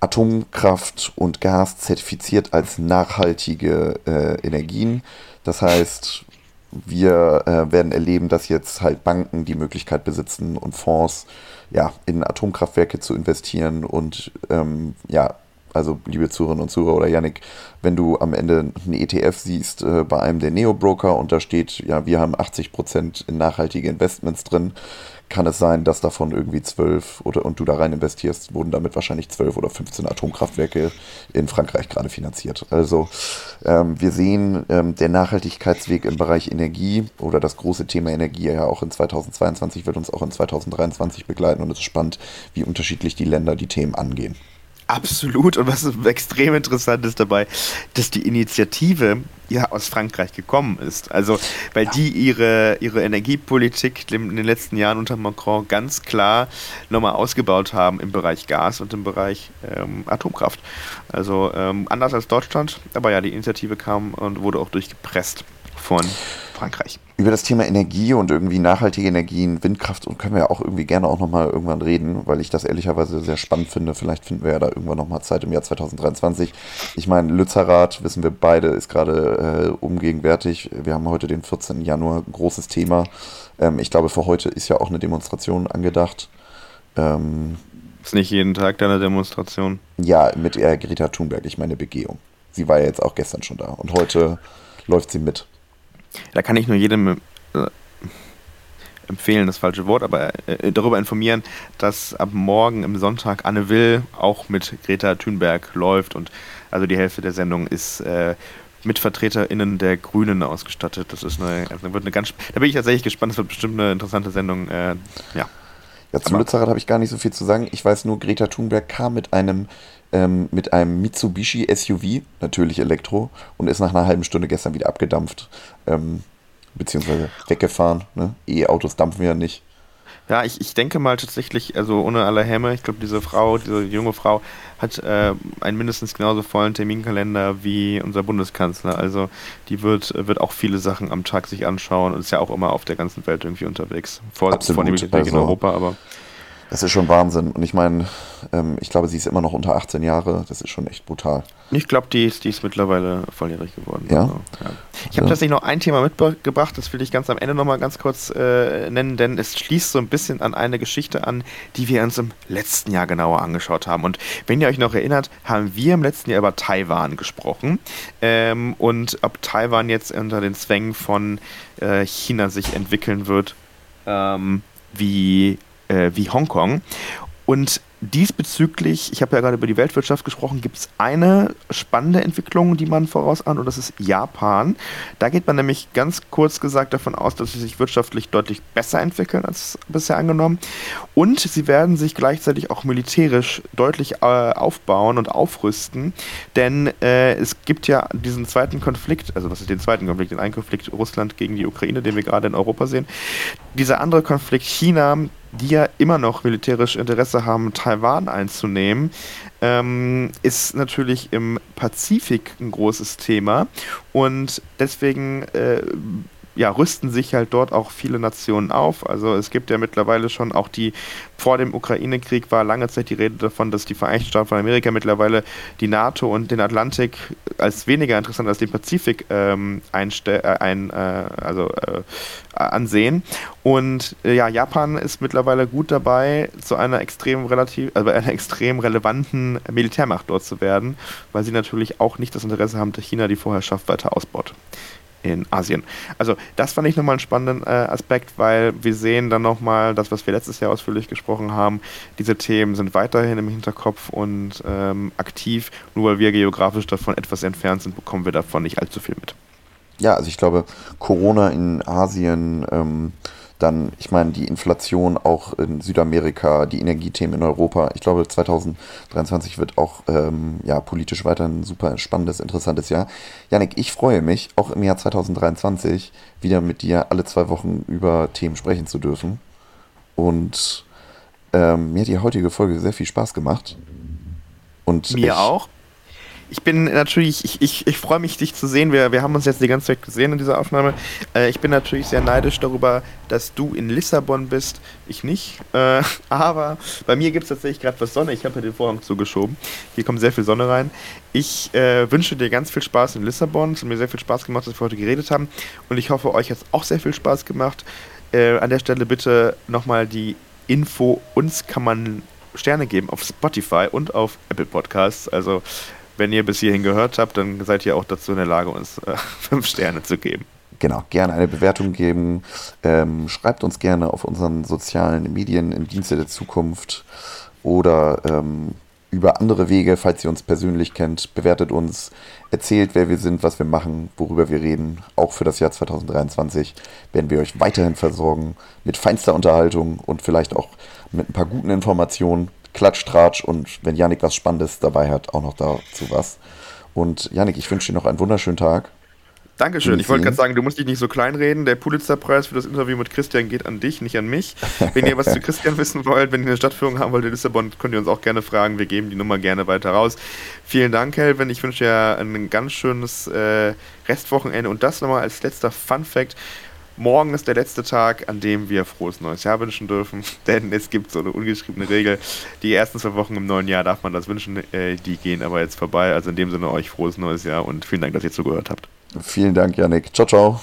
Atomkraft und Gas zertifiziert als nachhaltige äh, Energien. Das heißt, wir äh, werden erleben, dass jetzt halt Banken die Möglichkeit besitzen und Fonds ja, in Atomkraftwerke zu investieren. Und ähm, ja, also liebe Zuhörerinnen und Zuhörer oder Yannick, wenn du am Ende einen ETF siehst äh, bei einem der Neo-Broker und da steht, ja, wir haben 80% in nachhaltige Investments drin, kann es sein, dass davon irgendwie zwölf oder und du da rein investierst, wurden damit wahrscheinlich zwölf oder 15 Atomkraftwerke in Frankreich gerade finanziert. Also ähm, wir sehen, ähm, der Nachhaltigkeitsweg im Bereich Energie oder das große Thema Energie ja auch in 2022 wird uns auch in 2023 begleiten und es ist spannend, wie unterschiedlich die Länder die Themen angehen. Absolut. Und was extrem interessant ist dabei, dass die Initiative ja aus Frankreich gekommen ist. Also, weil die ihre, ihre Energiepolitik in den letzten Jahren unter Macron ganz klar nochmal ausgebaut haben im Bereich Gas und im Bereich ähm, Atomkraft. Also ähm, anders als Deutschland, aber ja, die Initiative kam und wurde auch durchgepresst von Frankreich. Über das Thema Energie und irgendwie nachhaltige Energien, Windkraft und können wir ja auch irgendwie gerne auch nochmal irgendwann reden, weil ich das ehrlicherweise sehr spannend finde. Vielleicht finden wir ja da irgendwann nochmal Zeit im Jahr 2023. Ich meine, Lützerath, wissen wir beide, ist gerade äh, umgegenwärtig. Wir haben heute den 14. Januar, großes Thema. Ähm, ich glaube, für heute ist ja auch eine Demonstration angedacht. Ähm, ist nicht jeden Tag deine Demonstration? Ja, mit äh, Greta Thunberg, ich meine Begehung. Sie war ja jetzt auch gestern schon da und heute läuft sie mit. Da kann ich nur jedem äh, empfehlen, das falsche Wort, aber äh, darüber informieren, dass ab morgen im Sonntag Anne Will auch mit Greta Thunberg läuft und also die Hälfte der Sendung ist äh, mit VertreterInnen der Grünen ausgestattet. Das ist eine, also wird eine ganz, da bin ich tatsächlich gespannt, das wird bestimmt eine interessante Sendung, äh, ja. Ja, zum Lützerath habe ich gar nicht so viel zu sagen. Ich weiß nur, Greta Thunberg kam mit einem ähm, mit einem Mitsubishi SUV, natürlich Elektro, und ist nach einer halben Stunde gestern wieder abgedampft, ähm, beziehungsweise weggefahren. Ne? E-Autos dampfen ja nicht. Ja, ich, ich denke mal tatsächlich, also ohne alle Hämme, ich glaube, diese Frau, diese junge Frau hat äh, einen mindestens genauso vollen Terminkalender wie unser Bundeskanzler. Also die wird, wird auch viele Sachen am Tag sich anschauen und ist ja auch immer auf der ganzen Welt irgendwie unterwegs. Vor, Absolut. Vornehmlich also, in Europa, aber. Das ist schon Wahnsinn. Und ich meine, ähm, ich glaube, sie ist immer noch unter 18 Jahre. Das ist schon echt brutal. Ich glaube, die ist, die ist mittlerweile volljährig geworden. Ja. Also, ja. Ich habe tatsächlich noch ein Thema mitgebracht, das will ich ganz am Ende nochmal ganz kurz äh, nennen, denn es schließt so ein bisschen an eine Geschichte an, die wir uns im letzten Jahr genauer angeschaut haben. Und wenn ihr euch noch erinnert, haben wir im letzten Jahr über Taiwan gesprochen ähm, und ob Taiwan jetzt unter den Zwängen von äh, China sich entwickeln wird, ähm, wie äh, wie Hongkong. Und diesbezüglich, ich habe ja gerade über die Weltwirtschaft gesprochen, gibt es eine spannende Entwicklung, die man vorausahnt, und das ist Japan. Da geht man nämlich ganz kurz gesagt davon aus, dass sie sich wirtschaftlich deutlich besser entwickeln als bisher angenommen. Und sie werden sich gleichzeitig auch militärisch deutlich äh, aufbauen und aufrüsten, denn äh, es gibt ja diesen zweiten Konflikt, also was ist den zweiten Konflikt, den einen Konflikt Russland gegen die Ukraine, den wir gerade in Europa sehen. Dieser andere Konflikt China, die ja immer noch militärisch Interesse haben, Taiwan einzunehmen, ähm, ist natürlich im Pazifik ein großes Thema. Und deswegen äh, ja, rüsten sich halt dort auch viele Nationen auf. Also es gibt ja mittlerweile schon auch die, vor dem Ukraine-Krieg war lange Zeit die Rede davon, dass die Vereinigten Staaten von Amerika mittlerweile die NATO und den Atlantik als weniger interessant als den Pazifik ähm, äh, ein, äh, also, äh, ansehen. Und äh, ja, Japan ist mittlerweile gut dabei, zu einer extrem relativ, also einer extrem relevanten Militärmacht dort zu werden, weil sie natürlich auch nicht das Interesse haben, dass China die Vorherrschaft weiter ausbaut in Asien. Also das fand ich nochmal einen spannenden äh, Aspekt, weil wir sehen dann nochmal das, was wir letztes Jahr ausführlich gesprochen haben. Diese Themen sind weiterhin im Hinterkopf und ähm, aktiv. Nur weil wir geografisch davon etwas entfernt sind, bekommen wir davon nicht allzu viel mit. Ja, also ich glaube, Corona in Asien ähm, dann, ich meine, die Inflation auch in Südamerika, die Energiethemen in Europa. Ich glaube, 2023 wird auch ähm, ja, politisch weiter ein super spannendes, interessantes Jahr. Janik, ich freue mich, auch im Jahr 2023 wieder mit dir alle zwei Wochen über Themen sprechen zu dürfen. Und ähm, mir hat die heutige Folge sehr viel Spaß gemacht. Und mir auch ich bin natürlich, ich, ich, ich freue mich, dich zu sehen. Wir, wir haben uns jetzt die ganze Zeit gesehen in dieser Aufnahme. Äh, ich bin natürlich sehr neidisch darüber, dass du in Lissabon bist. Ich nicht. Äh, aber bei mir gibt es tatsächlich gerade was Sonne. Ich habe ja den Vorhang zugeschoben. Hier kommt sehr viel Sonne rein. Ich äh, wünsche dir ganz viel Spaß in Lissabon. Es hat mir sehr viel Spaß gemacht, dass wir heute geredet haben. Und ich hoffe, euch hat es auch sehr viel Spaß gemacht. Äh, an der Stelle bitte nochmal die Info. Uns kann man Sterne geben auf Spotify und auf Apple Podcasts. Also wenn ihr bis hierhin gehört habt, dann seid ihr auch dazu in der Lage, uns äh, fünf Sterne zu geben. Genau, gerne eine Bewertung geben. Ähm, schreibt uns gerne auf unseren sozialen Medien im Dienste der Zukunft oder ähm, über andere Wege, falls ihr uns persönlich kennt, bewertet uns, erzählt, wer wir sind, was wir machen, worüber wir reden. Auch für das Jahr 2023 werden wir euch weiterhin versorgen mit feinster Unterhaltung und vielleicht auch mit ein paar guten Informationen. Klatsch, Tratsch und wenn Janik was Spannendes dabei hat, auch noch dazu was. Und Janik, ich wünsche dir noch einen wunderschönen Tag. Dankeschön. Ich wollte gerade sagen, du musst dich nicht so kleinreden. Der Pulitzerpreis für das Interview mit Christian geht an dich, nicht an mich. Wenn ihr was zu Christian wissen wollt, wenn ihr eine Stadtführung haben wollt in Lissabon, könnt ihr uns auch gerne fragen. Wir geben die Nummer gerne weiter raus. Vielen Dank, Kelvin. Ich wünsche dir ein ganz schönes äh, Restwochenende. Und das nochmal als letzter Fun Fact. Morgen ist der letzte Tag, an dem wir frohes neues Jahr wünschen dürfen, denn es gibt so eine ungeschriebene Regel. Die ersten zwei Wochen im neuen Jahr darf man das wünschen, äh, die gehen aber jetzt vorbei. Also in dem Sinne euch frohes neues Jahr und vielen Dank, dass ihr zugehört habt. Vielen Dank, Janik. Ciao, ciao.